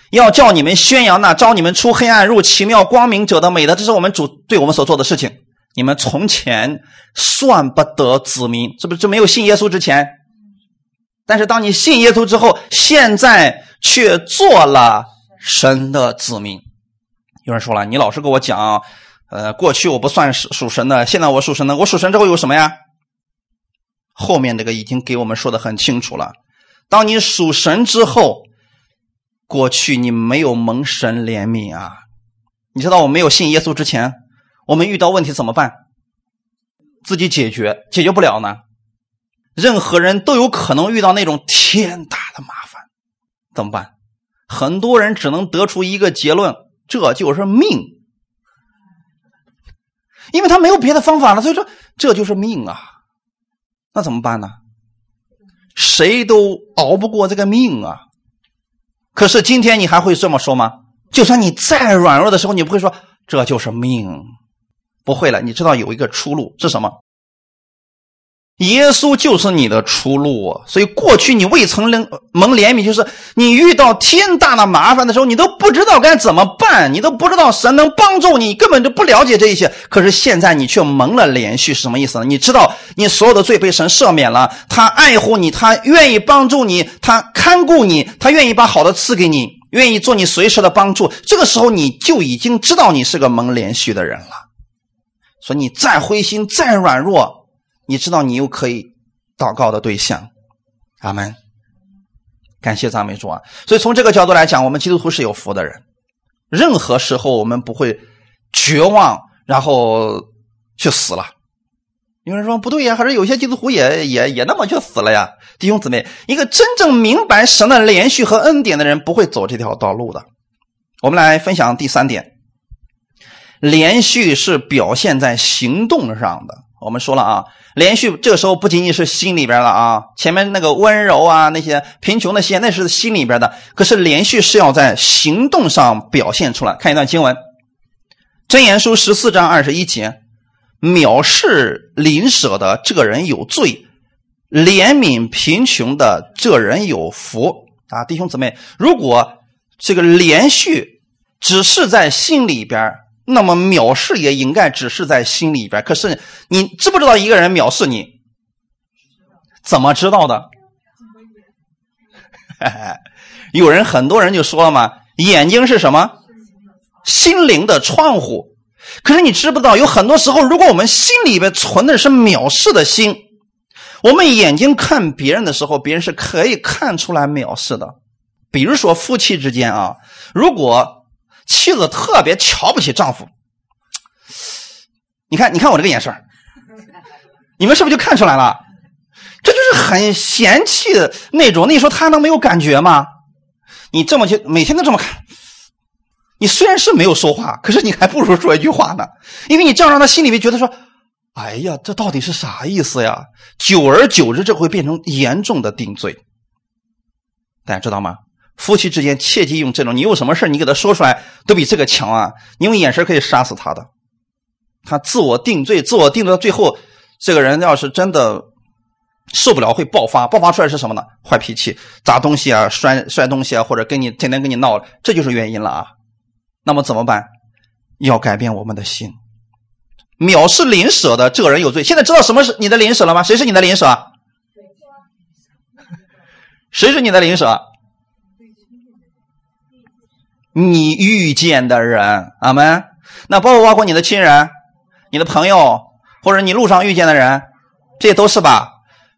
要叫你们宣扬那招你们出黑暗入奇妙光明者的美德，这是我们主对我们所做的事情。你们从前算不得子民，是不是？就没有信耶稣之前，但是当你信耶稣之后，现在却做了神的子民。有人说了，你老是跟我讲，呃，过去我不算是属神的，现在我属神的。我属神之后有什么呀？后面这个已经给我们说的很清楚了。当你属神之后，过去你没有蒙神怜悯啊！你知道我没有信耶稣之前，我们遇到问题怎么办？自己解决，解决不了呢？任何人都有可能遇到那种天大的麻烦，怎么办？很多人只能得出一个结论：这就是命，因为他没有别的方法了。所以说，这就是命啊！那怎么办呢？谁都熬不过这个命啊！可是今天你还会这么说吗？就算你再软弱的时候，你不会说这就是命，不会了。你知道有一个出路是什么？耶稣就是你的出路，所以过去你未曾能蒙怜悯，就是你遇到天大的麻烦的时候，你都不知道该怎么办，你都不知道神能帮助你，根本就不了解这一切。可是现在你却蒙了连续，什么意思呢？你知道你所有的罪被神赦免了，他爱护你，他愿意帮助你，他看顾你，他愿意把好的赐给你，愿意做你随时的帮助。这个时候你就已经知道你是个蒙连续的人了。所以你再灰心，再软弱。你知道你又可以祷告的对象，阿门。感谢赞美主啊！所以从这个角度来讲，我们基督徒是有福的人。任何时候我们不会绝望，然后去死了。有人说不对呀，还是有些基督徒也也也那么去死了呀？弟兄姊妹，一个真正明白神的连续和恩典的人，不会走这条道路的。我们来分享第三点：连续是表现在行动上的。我们说了啊，连续这个时候不仅仅是心里边了啊，前面那个温柔啊，那些贫穷的些，那是心里边的。可是连续是要在行动上表现出来。看一段经文，《真言书》十四章二十一节：藐视邻舍的这人有罪，怜悯贫穷的这人有福啊！弟兄姊妹，如果这个连续只是在心里边。那么藐视也应该只是在心里边。可是你知不知道一个人藐视你？怎么知道的？有人很多人就说了嘛，眼睛是什么？心灵的窗户。可是你知不知道，有很多时候，如果我们心里边存的是藐视的心，我们眼睛看别人的时候，别人是可以看出来藐视的。比如说夫妻之间啊，如果。妻子特别瞧不起丈夫，你看，你看我这个眼神你们是不是就看出来了？这就是很嫌弃的那种。那你说他能没有感觉吗？你这么去每天都这么看，你虽然是没有说话，可是你还不如说一句话呢，因为你这样让他心里面觉得说：“哎呀，这到底是啥意思呀？”久而久之，这会变成严重的定罪。大家知道吗？夫妻之间切记用这种，你有什么事你给他说出来，都比这个强啊！你用眼神可以杀死他的，他自我定罪，自我定到最后，这个人要是真的受不了，会爆发，爆发出来是什么呢？坏脾气，砸东西啊，摔摔东西啊，或者跟你天天跟你闹，这就是原因了啊！那么怎么办？要改变我们的心。藐视邻舍的这个人有罪。现在知道什么是你的邻舍了吗？谁是你的邻舍？谁是你的邻舍？你遇见的人，阿门。那包括包括你的亲人、你的朋友，或者你路上遇见的人，这些都是吧？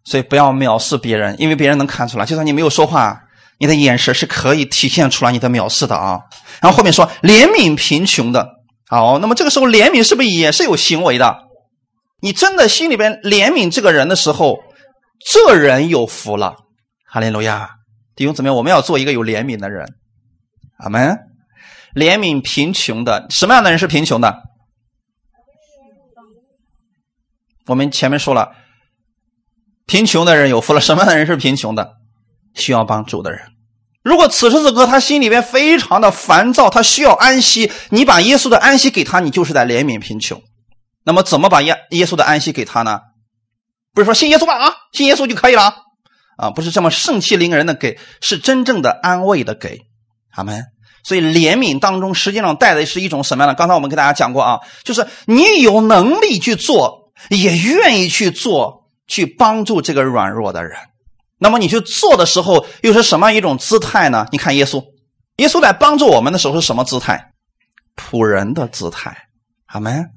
所以不要藐视别人，因为别人能看出来。就算你没有说话，你的眼神是可以体现出来你的藐视的啊。然后后面说怜悯贫穷的，好，那么这个时候怜悯是不是也是有行为的？你真的心里边怜悯这个人的时候，这人有福了。哈利路亚，弟兄姊妹，我们要做一个有怜悯的人。阿门，怜悯贫穷的，什么样的人是贫穷的？我们前面说了，贫穷的人有福了。什么样的人是贫穷的？需要帮助的人。如果此时此刻他心里边非常的烦躁，他需要安息，你把耶稣的安息给他，你就是在怜悯贫穷。那么怎么把耶耶稣的安息给他呢？不是说信耶稣吧啊，信耶稣就可以了啊？不是这么盛气凌人的给，是真正的安慰的给。阿门。所以怜悯当中实际上带的是一种什么样的？刚才我们给大家讲过啊，就是你有能力去做，也愿意去做，去帮助这个软弱的人。那么你去做的时候，又是什么样一种姿态呢？你看耶稣，耶稣在帮助我们的时候是什么姿态？仆人的姿态。阿门。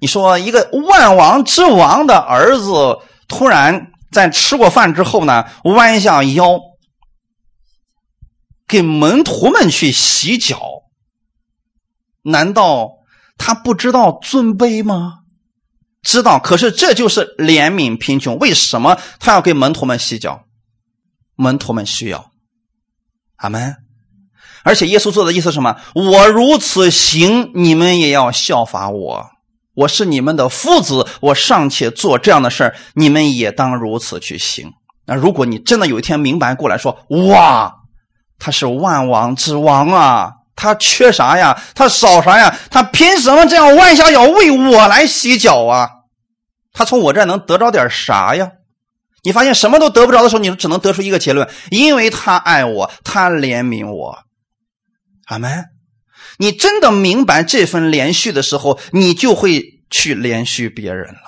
你说一个万王之王的儿子，突然在吃过饭之后呢，弯下腰。给门徒们去洗脚，难道他不知道尊卑吗？知道，可是这就是怜悯贫穷。为什么他要给门徒们洗脚？门徒们需要，阿门。而且耶稣做的意思是什么？我如此行，你们也要效法我。我是你们的夫子，我尚且做这样的事你们也当如此去行。那如果你真的有一天明白过来说，哇！他是万王之王啊，他缺啥呀？他少啥呀？他凭什么这样弯下腰为我来洗脚啊？他从我这能得着点啥呀？你发现什么都得不着的时候，你只能得出一个结论：因为他爱我，他怜悯我。阿门。你真的明白这份连续的时候，你就会去连续别人了。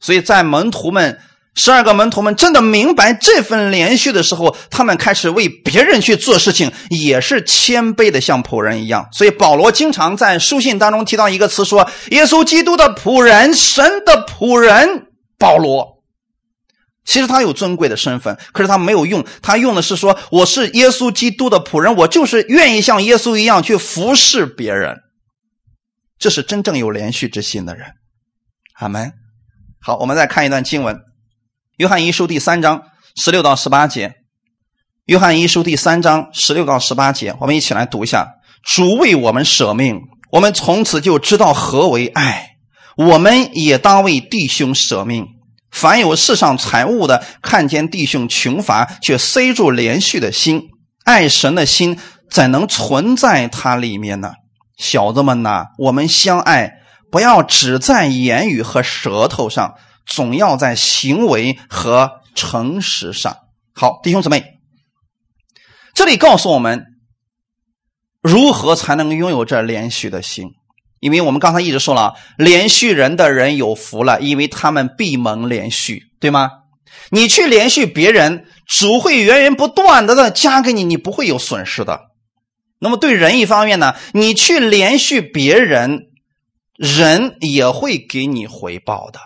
所以在门徒们。十二个门徒们真的明白这份连续的时候，他们开始为别人去做事情，也是谦卑的像仆人一样。所以保罗经常在书信当中提到一个词，说耶稣基督的仆人，神的仆人保罗。其实他有尊贵的身份，可是他没有用，他用的是说我是耶稣基督的仆人，我就是愿意像耶稣一样去服侍别人。这是真正有连续之心的人。阿门。好，我们再看一段经文。约翰一书第三章十六到十八节，约翰一书第三章十六到十八节，我们一起来读一下：主为我们舍命，我们从此就知道何为爱。我们也当为弟兄舍命。凡有世上财物的，看见弟兄穷乏，却塞住连续的心，爱神的心怎能存在他里面呢？小子们呐，我们相爱，不要只在言语和舌头上，总要在行为和诚实上。好，弟兄姊妹，这里告诉我们如何才能拥有这连续的心。因为我们刚才一直说了，连续人的人有福了，因为他们闭门连续，对吗？你去连续别人，主会源源不断的的加给你，你不会有损失的。那么对人一方面呢，你去连续别人，人也会给你回报的。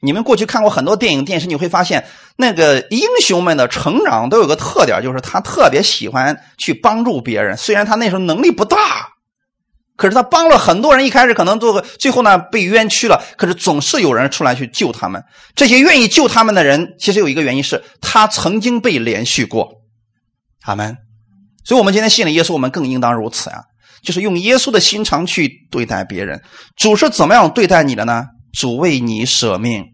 你们过去看过很多电影电视，你会发现那个英雄们的成长都有个特点，就是他特别喜欢去帮助别人，虽然他那时候能力不大。可是他帮了很多人，一开始可能做个，最后呢被冤屈了。可是总是有人出来去救他们。这些愿意救他们的人，其实有一个原因是他曾经被连续过。阿门。所以，我们今天信了耶稣，我们更应当如此啊！就是用耶稣的心肠去对待别人。主是怎么样对待你的呢？主为你舍命，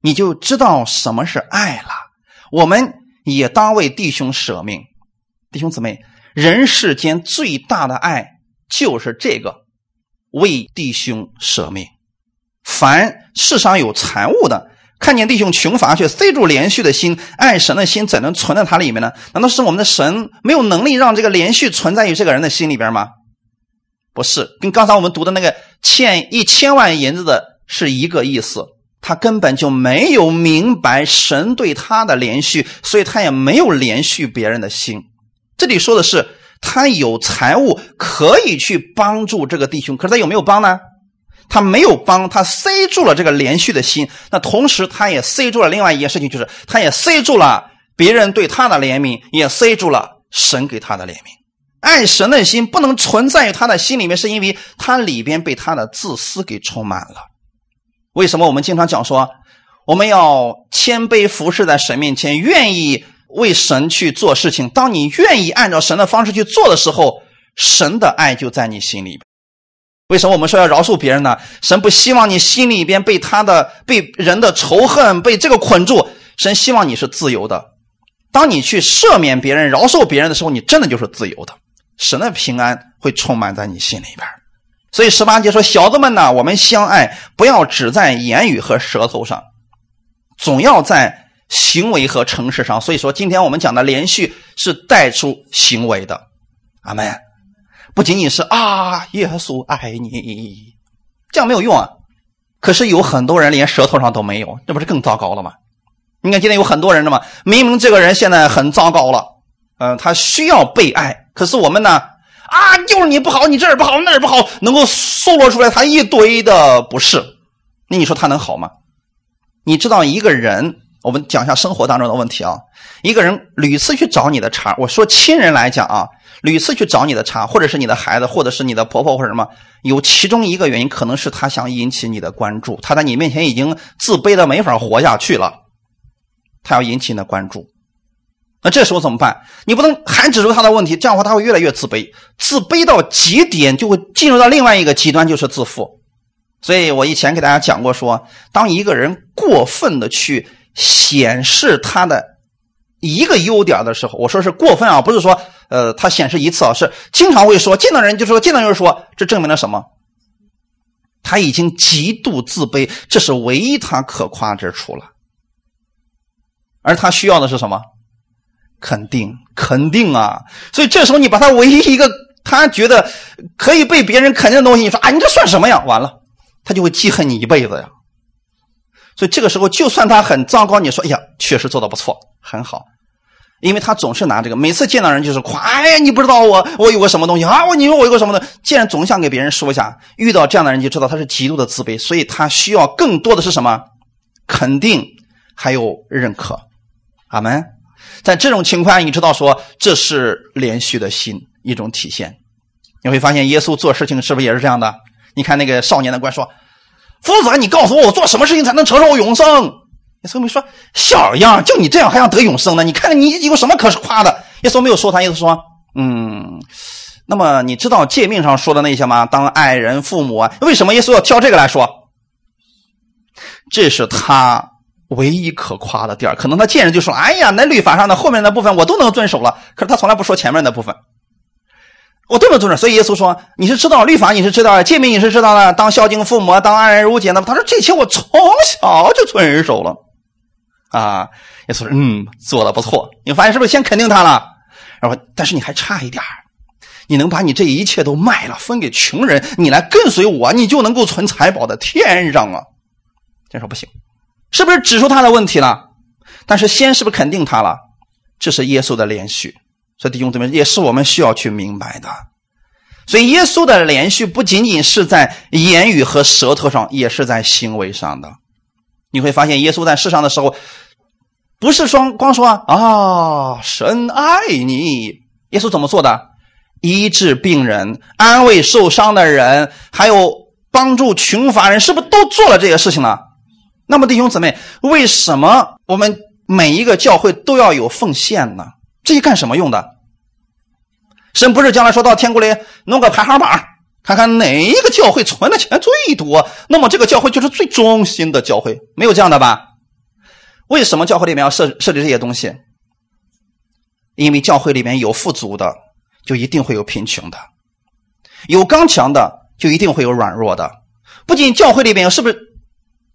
你就知道什么是爱了。我们也当为弟兄舍命，弟兄姊妹，人世间最大的爱。就是这个，为弟兄舍命。凡世上有财物的，看见弟兄穷乏，却塞住连续的心，爱神的心怎能存在他里面呢？难道是我们的神没有能力让这个连续存在于这个人的心里边吗？不是，跟刚才我们读的那个欠一千万银子的是一个意思。他根本就没有明白神对他的连续，所以他也没有连续别人的心。这里说的是。他有财物可以去帮助这个弟兄，可是他有没有帮呢？他没有帮，他塞住了这个连续的心。那同时，他也塞住了另外一件事情，就是他也塞住了别人对他的怜悯，也塞住了神给他的怜悯。爱神的心不能存在于他的心里面，是因为他里边被他的自私给充满了。为什么我们经常讲说，我们要谦卑服侍在神面前，愿意？为神去做事情，当你愿意按照神的方式去做的时候，神的爱就在你心里边。为什么我们说要饶恕别人呢？神不希望你心里边被他的、被人的仇恨、被这个捆住。神希望你是自由的。当你去赦免别人、饶恕别人的时候，你真的就是自由的。神的平安会充满在你心里边。所以十八节说：“小子们呐，我们相爱，不要只在言语和舌头上，总要在。”行为和诚实上，所以说今天我们讲的连续是带出行为的，阿门。不仅仅是啊，耶稣爱你，这样没有用啊。可是有很多人连舌头上都没有，这不是更糟糕了吗？你看今天有很多人的嘛，明明这个人现在很糟糕了，嗯，他需要被爱，可是我们呢，啊，就是你不好，你这儿不好，那儿不好，能够搜罗出来他一堆的不是，那你说他能好吗？你知道一个人。我们讲一下生活当中的问题啊。一个人屡次去找你的茬，我说亲人来讲啊，屡次去找你的茬，或者是你的孩子，或者是你的婆婆或者什么，有其中一个原因，可能是他想引起你的关注，他在你面前已经自卑的没法活下去了，他要引起你的关注。那这时候怎么办？你不能还指出他的问题，这样的话他会越来越自卑，自卑到极点就会进入到另外一个极端，就是自负。所以我以前给大家讲过，说当一个人过分的去。显示他的一个优点的时候，我说是过分啊，不是说呃他显示一次啊，是经常会说见到人就说见到人就说，这证明了什么？他已经极度自卑，这是唯一他可夸之处了。而他需要的是什么？肯定，肯定啊！所以这时候你把他唯一一个他觉得可以被别人肯定的东西，你说啊，你这算什么呀？完了，他就会记恨你一辈子呀。所以这个时候，就算他很糟糕，你说：“哎呀，确实做的不错，很好。”因为他总是拿这个，每次见到人就是夸：“哎呀，你不知道我，我有个什么东西啊？我你说我有个什么的？”既然总想给别人说一下。遇到这样的人，就知道他是极度的自卑，所以他需要更多的是什么？肯定，还有认可。阿门。在这种情况，你知道说这是连续的心一种体现。你会发现，耶稣做事情是不是也是这样的？你看那个少年的官说。夫子，你告诉我，我做什么事情才能承受永生？耶稣没说，小样，就你这样还想得永生呢？你看你有什么可夸的？耶稣没有说他，耶稣说，嗯，那么你知道诫命上说的那些吗？当爱人父母啊？为什么耶稣要挑这个来说？这是他唯一可夸的地儿。可能他见人就说：“哎呀，那律法上的后面的部分我都能遵守了。”可是他从来不说前面的部分。我都能遵守。所以耶稣说：“你是知道律法，你是知道诫命，你是知道的。当孝敬父母，当爱人如己。”那么他说：“这些我从小就遵守了。”啊，耶稣说：“嗯，做的不错。你发现是不是先肯定他了？然后，但是你还差一点你能把你这一切都卖了，分给穷人，你来跟随我，你就能够存财宝在天上啊！”这说不行，是不是指出他的问题了？但是先是不是肯定他了？这是耶稣的连续。所以弟兄姊妹，也是我们需要去明白的。所以耶稣的连续不仅仅是在言语和舌头上，也是在行为上的。你会发现，耶稣在世上的时候，不是说光说啊，神爱你。耶稣怎么做的？医治病人，安慰受伤的人，还有帮助穷乏人，是不是都做了这些事情了？那么弟兄姊妹，为什么我们每一个教会都要有奉献呢？这些干什么用的？神不是将来说到天国里弄个排行榜，看看哪一个教会存的钱最多，那么这个教会就是最忠心的教会，没有这样的吧？为什么教会里面要设设置这些东西？因为教会里面有富足的，就一定会有贫穷的；有刚强的，就一定会有软弱的。不仅教会里面，是不是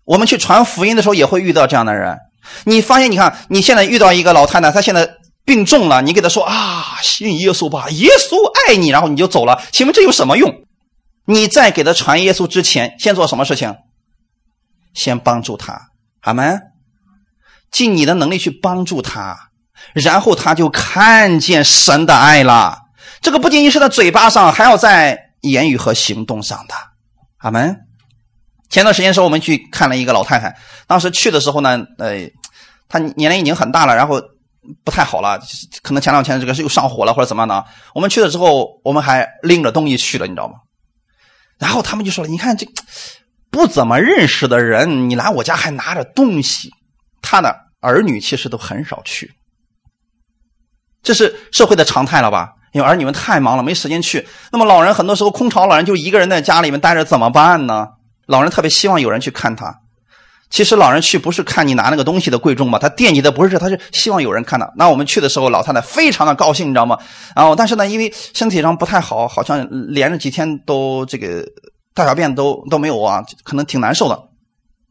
我们去传福音的时候也会遇到这样的人？你发现，你看你现在遇到一个老太太，她现在病重了，你给她说啊，信耶稣吧，耶稣爱你，然后你就走了。请问这有什么用？你在给她传耶稣之前，先做什么事情？先帮助她，阿门。尽你的能力去帮助他，然后他就看见神的爱了。这个不仅仅是在嘴巴上，还要在言语和行动上的。阿门。前段时间时候，我们去看了一个老太太，当时去的时候呢，呃，她年龄已经很大了，然后不太好了，可能前两天这个是又上火了或者怎么样的。我们去了之后，我们还拎着东西去了，你知道吗？然后他们就说了：“你看这不怎么认识的人，你来我家还拿着东西。”他的儿女其实都很少去，这是社会的常态了吧？因为儿女们太忙了，没时间去。那么老人很多时候空巢老人就一个人在家里面待着，怎么办呢？老人特别希望有人去看他。其实老人去不是看你拿那个东西的贵重嘛，他惦记的不是这，他是希望有人看他。那我们去的时候，老太太非常的高兴，你知道吗？然后但是呢，因为身体上不太好，好像连着几天都这个大小便都都没有啊，可能挺难受的。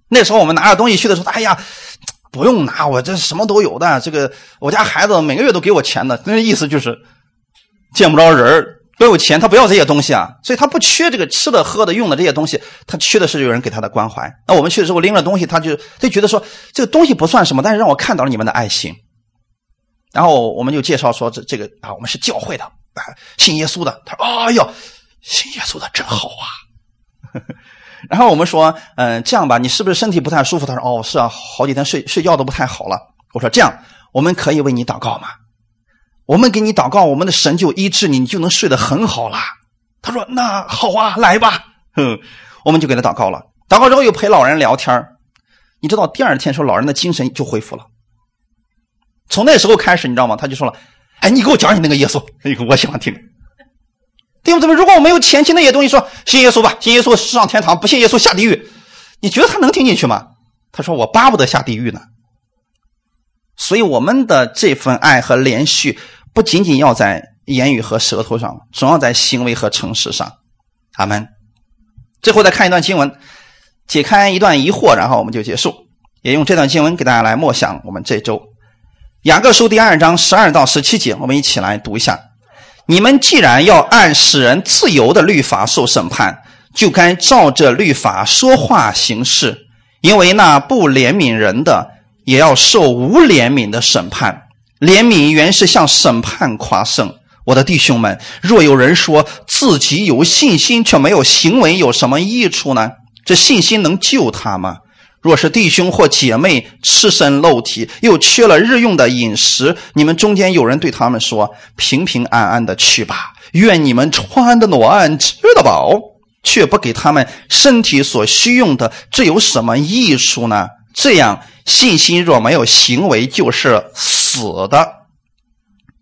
那时候我们拿着东西去的时候，哎呀。不用拿，我这什么都有的。这个我家孩子每个月都给我钱的，那意思就是见不着人不有钱，他不要这些东西啊，所以他不缺这个吃的、喝的、用的这些东西，他缺的是有人给他的关怀。那我们去的时候拎了东西，他就他就觉得说这个东西不算什么，但是让我看到了你们的爱心。然后我们就介绍说这这个啊，我们是教会的，信耶稣的。他说：“哎呦，信耶稣的真好啊。”然后我们说，嗯，这样吧，你是不是身体不太舒服？他说，哦，是啊，好几天睡睡觉都不太好了。我说，这样，我们可以为你祷告吗？我们给你祷告，我们的神就医治你，你就能睡得很好了。他说，那好啊，来吧。哼，我们就给他祷告了。祷告之后又陪老人聊天你知道，第二天说老人的精神就恢复了。从那时候开始，你知道吗？他就说了，哎，你给我讲你那个耶稣，我喜欢听。弟兄姊妹，如果我没有前期那些东西，说信耶稣吧，信耶稣上天堂，不信耶稣下地狱，你觉得他能听进去吗？他说我巴不得下地狱呢。所以我们的这份爱和连续，不仅仅要在言语和舌头上，总要在行为和诚实上。阿门。最后再看一段经文，解开一段疑惑，然后我们就结束。也用这段经文给大家来默想我们这周雅各书第二章十二到十七节，我们一起来读一下。你们既然要按使人自由的律法受审判，就该照着律法说话行事，因为那不怜悯人的，也要受无怜悯的审判。怜悯原是向审判夸胜。我的弟兄们，若有人说自己有信心却没有行为，有什么益处呢？这信心能救他吗？若是弟兄或姐妹赤身露体，又缺了日用的饮食，你们中间有人对他们说：“平平安安的去吧，愿你们穿的暖，吃的饱，却不给他们身体所需用的，这有什么益处呢？”这样信心若没有行为，就是死死的。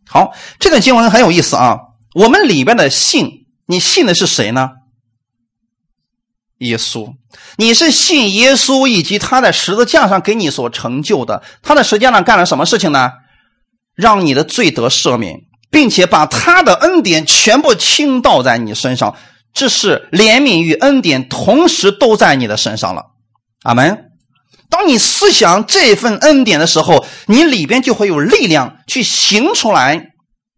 好，这段经文很有意思啊。我们里边的信，你信的是谁呢？耶稣，你是信耶稣以及他在十字架上给你所成就的。他在十字架上干了什么事情呢？让你的罪得赦免，并且把他的恩典全部倾倒在你身上。这是怜悯与恩典同时都在你的身上了。阿门。当你思想这份恩典的时候，你里边就会有力量去行出来。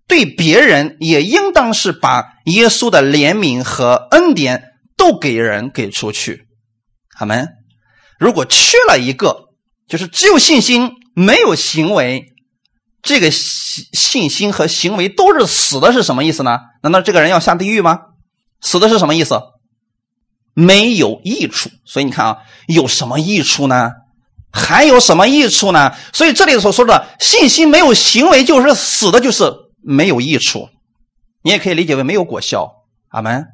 对别人也应当是把耶稣的怜悯和恩典都给人给出去。阿门。如果缺了一个，就是只有信心没有行为，这个信信心和行为都是死的，是什么意思呢？难道这个人要下地狱吗？死的是什么意思？没有益处。所以你看啊，有什么益处呢？还有什么益处呢？所以这里所说的信心没有行为就是死的，就是没有益处。你也可以理解为没有果效。阿门。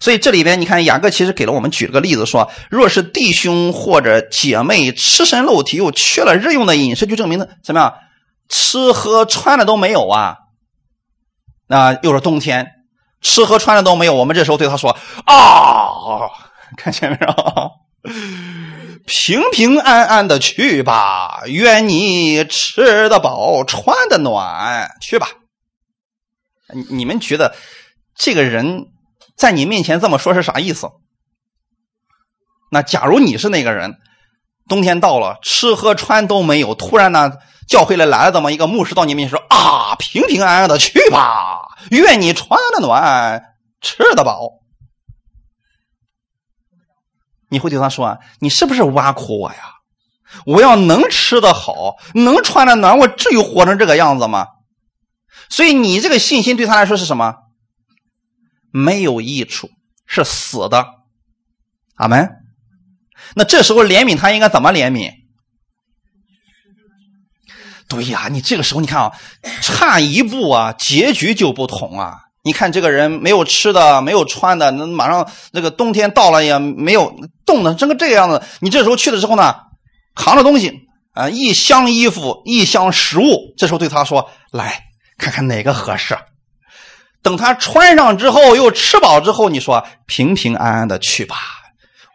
所以这里边你看，雅各其实给了我们举了个例子，说若是弟兄或者姐妹吃身肉体，又缺了日用的饮食，就证明呢怎么样？吃喝穿的都没有啊。那又是冬天。吃喝穿的都没有，我们这时候对他说：“啊，看前面啊？平平安安的去吧，愿你吃得饱，穿得暖，去吧。”你你们觉得这个人在你面前这么说是啥意思？那假如你是那个人，冬天到了，吃喝穿都没有，突然呢，教会里来了这么一个牧师到你面前说：“啊，平平安安的去吧。”愿你穿的暖，吃的饱。你会对他说：“啊，你是不是挖苦我呀？我要能吃的好，能穿的暖，我至于活成这个样子吗？”所以你这个信心对他来说是什么？没有益处，是死的。阿门。那这时候怜悯他应该怎么怜悯？对呀，你这个时候你看啊，差一步啊，结局就不同啊。你看这个人没有吃的，没有穿的，那马上那个冬天到了也没有冻的，整个这个样子。你这时候去的时候呢，扛着东西啊，一箱衣服，一箱食物。这时候对他说：“来看看哪个合适。”等他穿上之后，又吃饱之后，你说平平安安的去吧。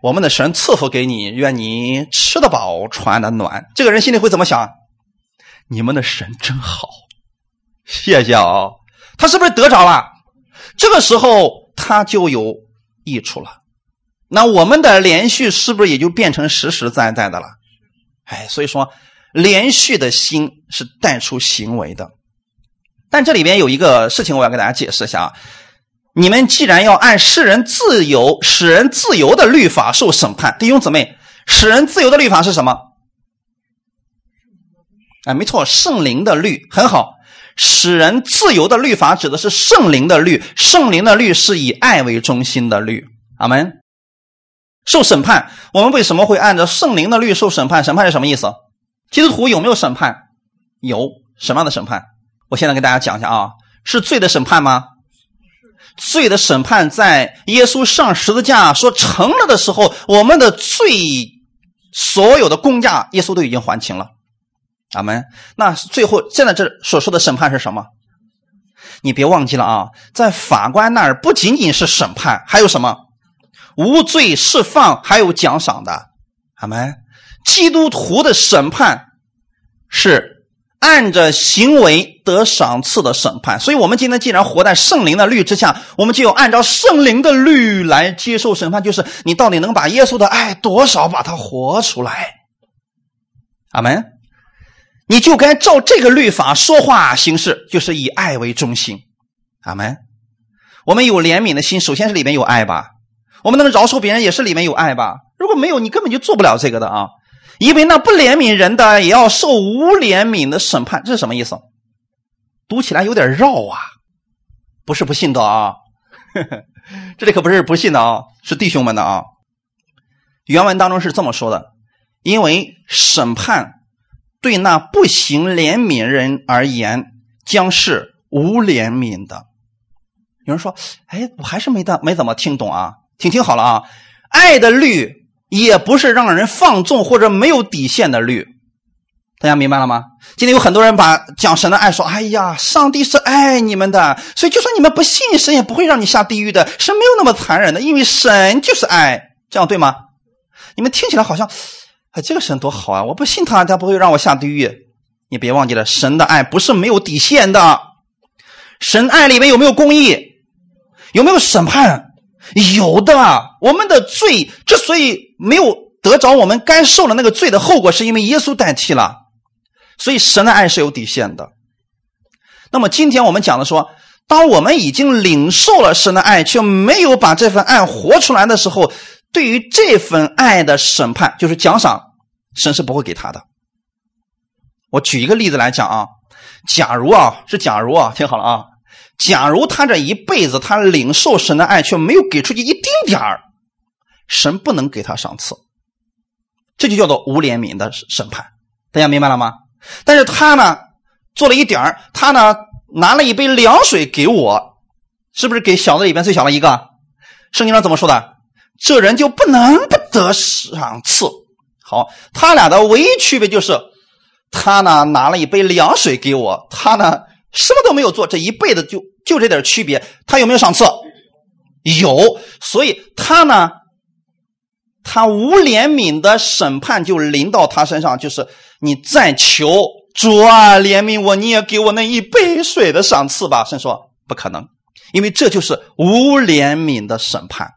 我们的神赐福给你，愿你吃得饱，穿得暖。这个人心里会怎么想？你们的神真好，谢谢啊！他是不是得着了？这个时候他就有益处了。那我们的连续是不是也就变成实实在在的了？哎，所以说连续的心是带出行为的。但这里边有一个事情，我要给大家解释一下啊。你们既然要按世人自由、使人自由的律法受审判，弟兄姊妹，使人自由的律法是什么？哎，没错，圣灵的律很好，使人自由的律法指的是圣灵的律，圣灵的律是以爱为中心的律。阿门。受审判，我们为什么会按照圣灵的律受审判？审判是什么意思？基督徒有没有审判？有什么样的审判？我现在给大家讲一下啊，是罪的审判吗？罪的审判在耶稣上十字架说成了的时候，我们的罪所有的公价，耶稣都已经还清了。阿门。那最后现在这所说的审判是什么？你别忘记了啊，在法官那儿不仅仅是审判，还有什么无罪释放，还有奖赏的。阿门。基督徒的审判是按着行为得赏赐的审判，所以我们今天既然活在圣灵的律之下，我们就要按照圣灵的律来接受审判，就是你到底能把耶稣的爱多少把它活出来。阿门。你就该照这个律法说话行事，就是以爱为中心。阿门。我们有怜悯的心，首先是里面有爱吧。我们能饶恕别人，也是里面有爱吧。如果没有，你根本就做不了这个的啊。因为那不怜悯人的，也要受无怜悯的审判。这是什么意思？读起来有点绕啊。不是不信的啊，这里可不是不信的啊，是弟兄们的啊。原文当中是这么说的：因为审判。对那不行怜悯人而言，将是无怜悯的。有人说：“哎，我还是没的没怎么听懂啊，听听好了啊。爱的律也不是让人放纵或者没有底线的律，大家明白了吗？今天有很多人把讲神的爱说：‘哎呀，上帝是爱你们的，所以就算你们不信神，也不会让你下地狱的。神没有那么残忍的，因为神就是爱。’这样对吗？你们听起来好像，哎，这个神多好啊！我不信他，他不会让我下地狱。你别忘记了，神的爱不是没有底线的。神爱里面有没有公义？有没有审判？有的。我们的罪之所以没有得着我们该受的那个罪的后果，是因为耶稣代替了。所以神的爱是有底线的。那么今天我们讲的说，当我们已经领受了神的爱，却没有把这份爱活出来的时候，对于这份爱的审判，就是奖赏，神是不会给他的。我举一个例子来讲啊，假如啊是假如啊，听好了啊，假如他这一辈子他领受神的爱，却没有给出去一丁点儿，神不能给他赏赐，这就叫做无怜悯的审判。大家明白了吗？但是他呢？做了一点儿，他呢拿了一杯凉水给我，是不是给小子里边最小的一个？圣经上怎么说的？这人就不能不得赏赐。好，他俩的唯一区别就是，他呢拿了一杯凉水给我，他呢什么都没有做，这一辈子就就这点区别。他有没有赏赐？有，所以他呢，他无怜悯的审判就临到他身上，就是你再求。主啊，怜悯我，你也给我那一杯水的赏赐吧。神说不可能，因为这就是无怜悯的审判。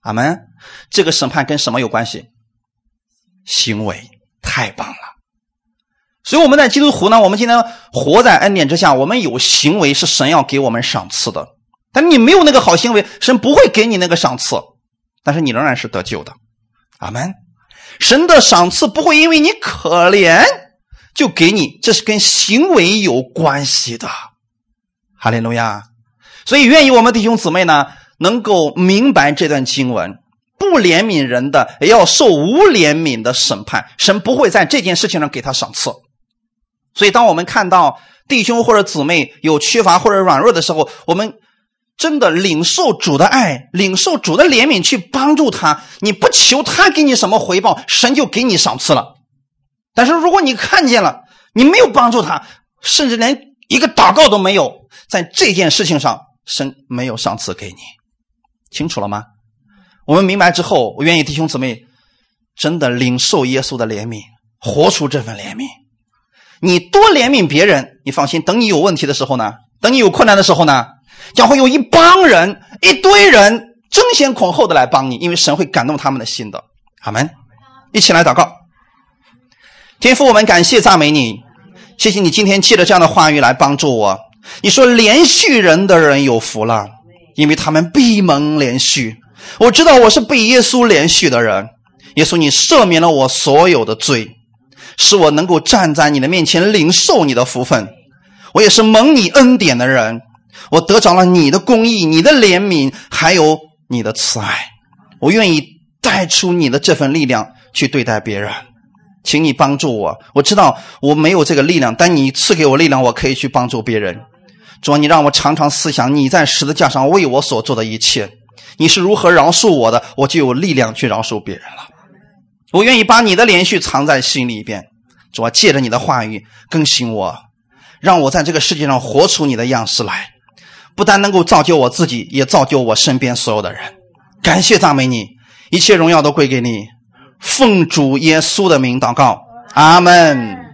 阿门。这个审判跟什么有关系？行为太棒了。所以我们在基督徒呢，我们今天活在恩典之下，我们有行为是神要给我们赏赐的。但你没有那个好行为，神不会给你那个赏赐，但是你仍然是得救的。阿门。神的赏赐不会因为你可怜。就给你，这是跟行为有关系的，哈利路亚。所以愿意我们弟兄姊妹呢，能够明白这段经文，不怜悯人的，也要受无怜悯的审判。神不会在这件事情上给他赏赐。所以，当我们看到弟兄或者姊妹有缺乏或者软弱的时候，我们真的领受主的爱，领受主的怜悯，去帮助他。你不求他给你什么回报，神就给你赏赐了。但是如果你看见了，你没有帮助他，甚至连一个祷告都没有，在这件事情上，神没有赏赐给你，清楚了吗？我们明白之后，我愿意弟兄姊妹真的领受耶稣的怜悯，活出这份怜悯。你多怜悯别人，你放心，等你有问题的时候呢，等你有困难的时候呢，将会有一帮人、一堆人争先恐后的来帮你，因为神会感动他们的心的。阿门。一起来祷告。天父，我们感谢赞美你，谢谢你今天借着这样的话语来帮助我。你说连续人的人有福了，因为他们闭门连续。我知道我是被耶稣连续的人，耶稣你赦免了我所有的罪，使我能够站在你的面前领受你的福分。我也是蒙你恩典的人，我得着了你的公义、你的怜悯，还有你的慈爱。我愿意带出你的这份力量去对待别人。请你帮助我，我知道我没有这个力量，但你赐给我力量，我可以去帮助别人。主，你让我常常思想你在十字架上为我所做的一切，你是如何饶恕我的，我就有力量去饶恕别人了。我愿意把你的连续藏在心里边，主啊，借着你的话语更新我，让我在这个世界上活出你的样式来，不但能够造就我自己，也造就我身边所有的人。感谢赞美你，一切荣耀都归给你。奉主耶稣的名祷告，阿门。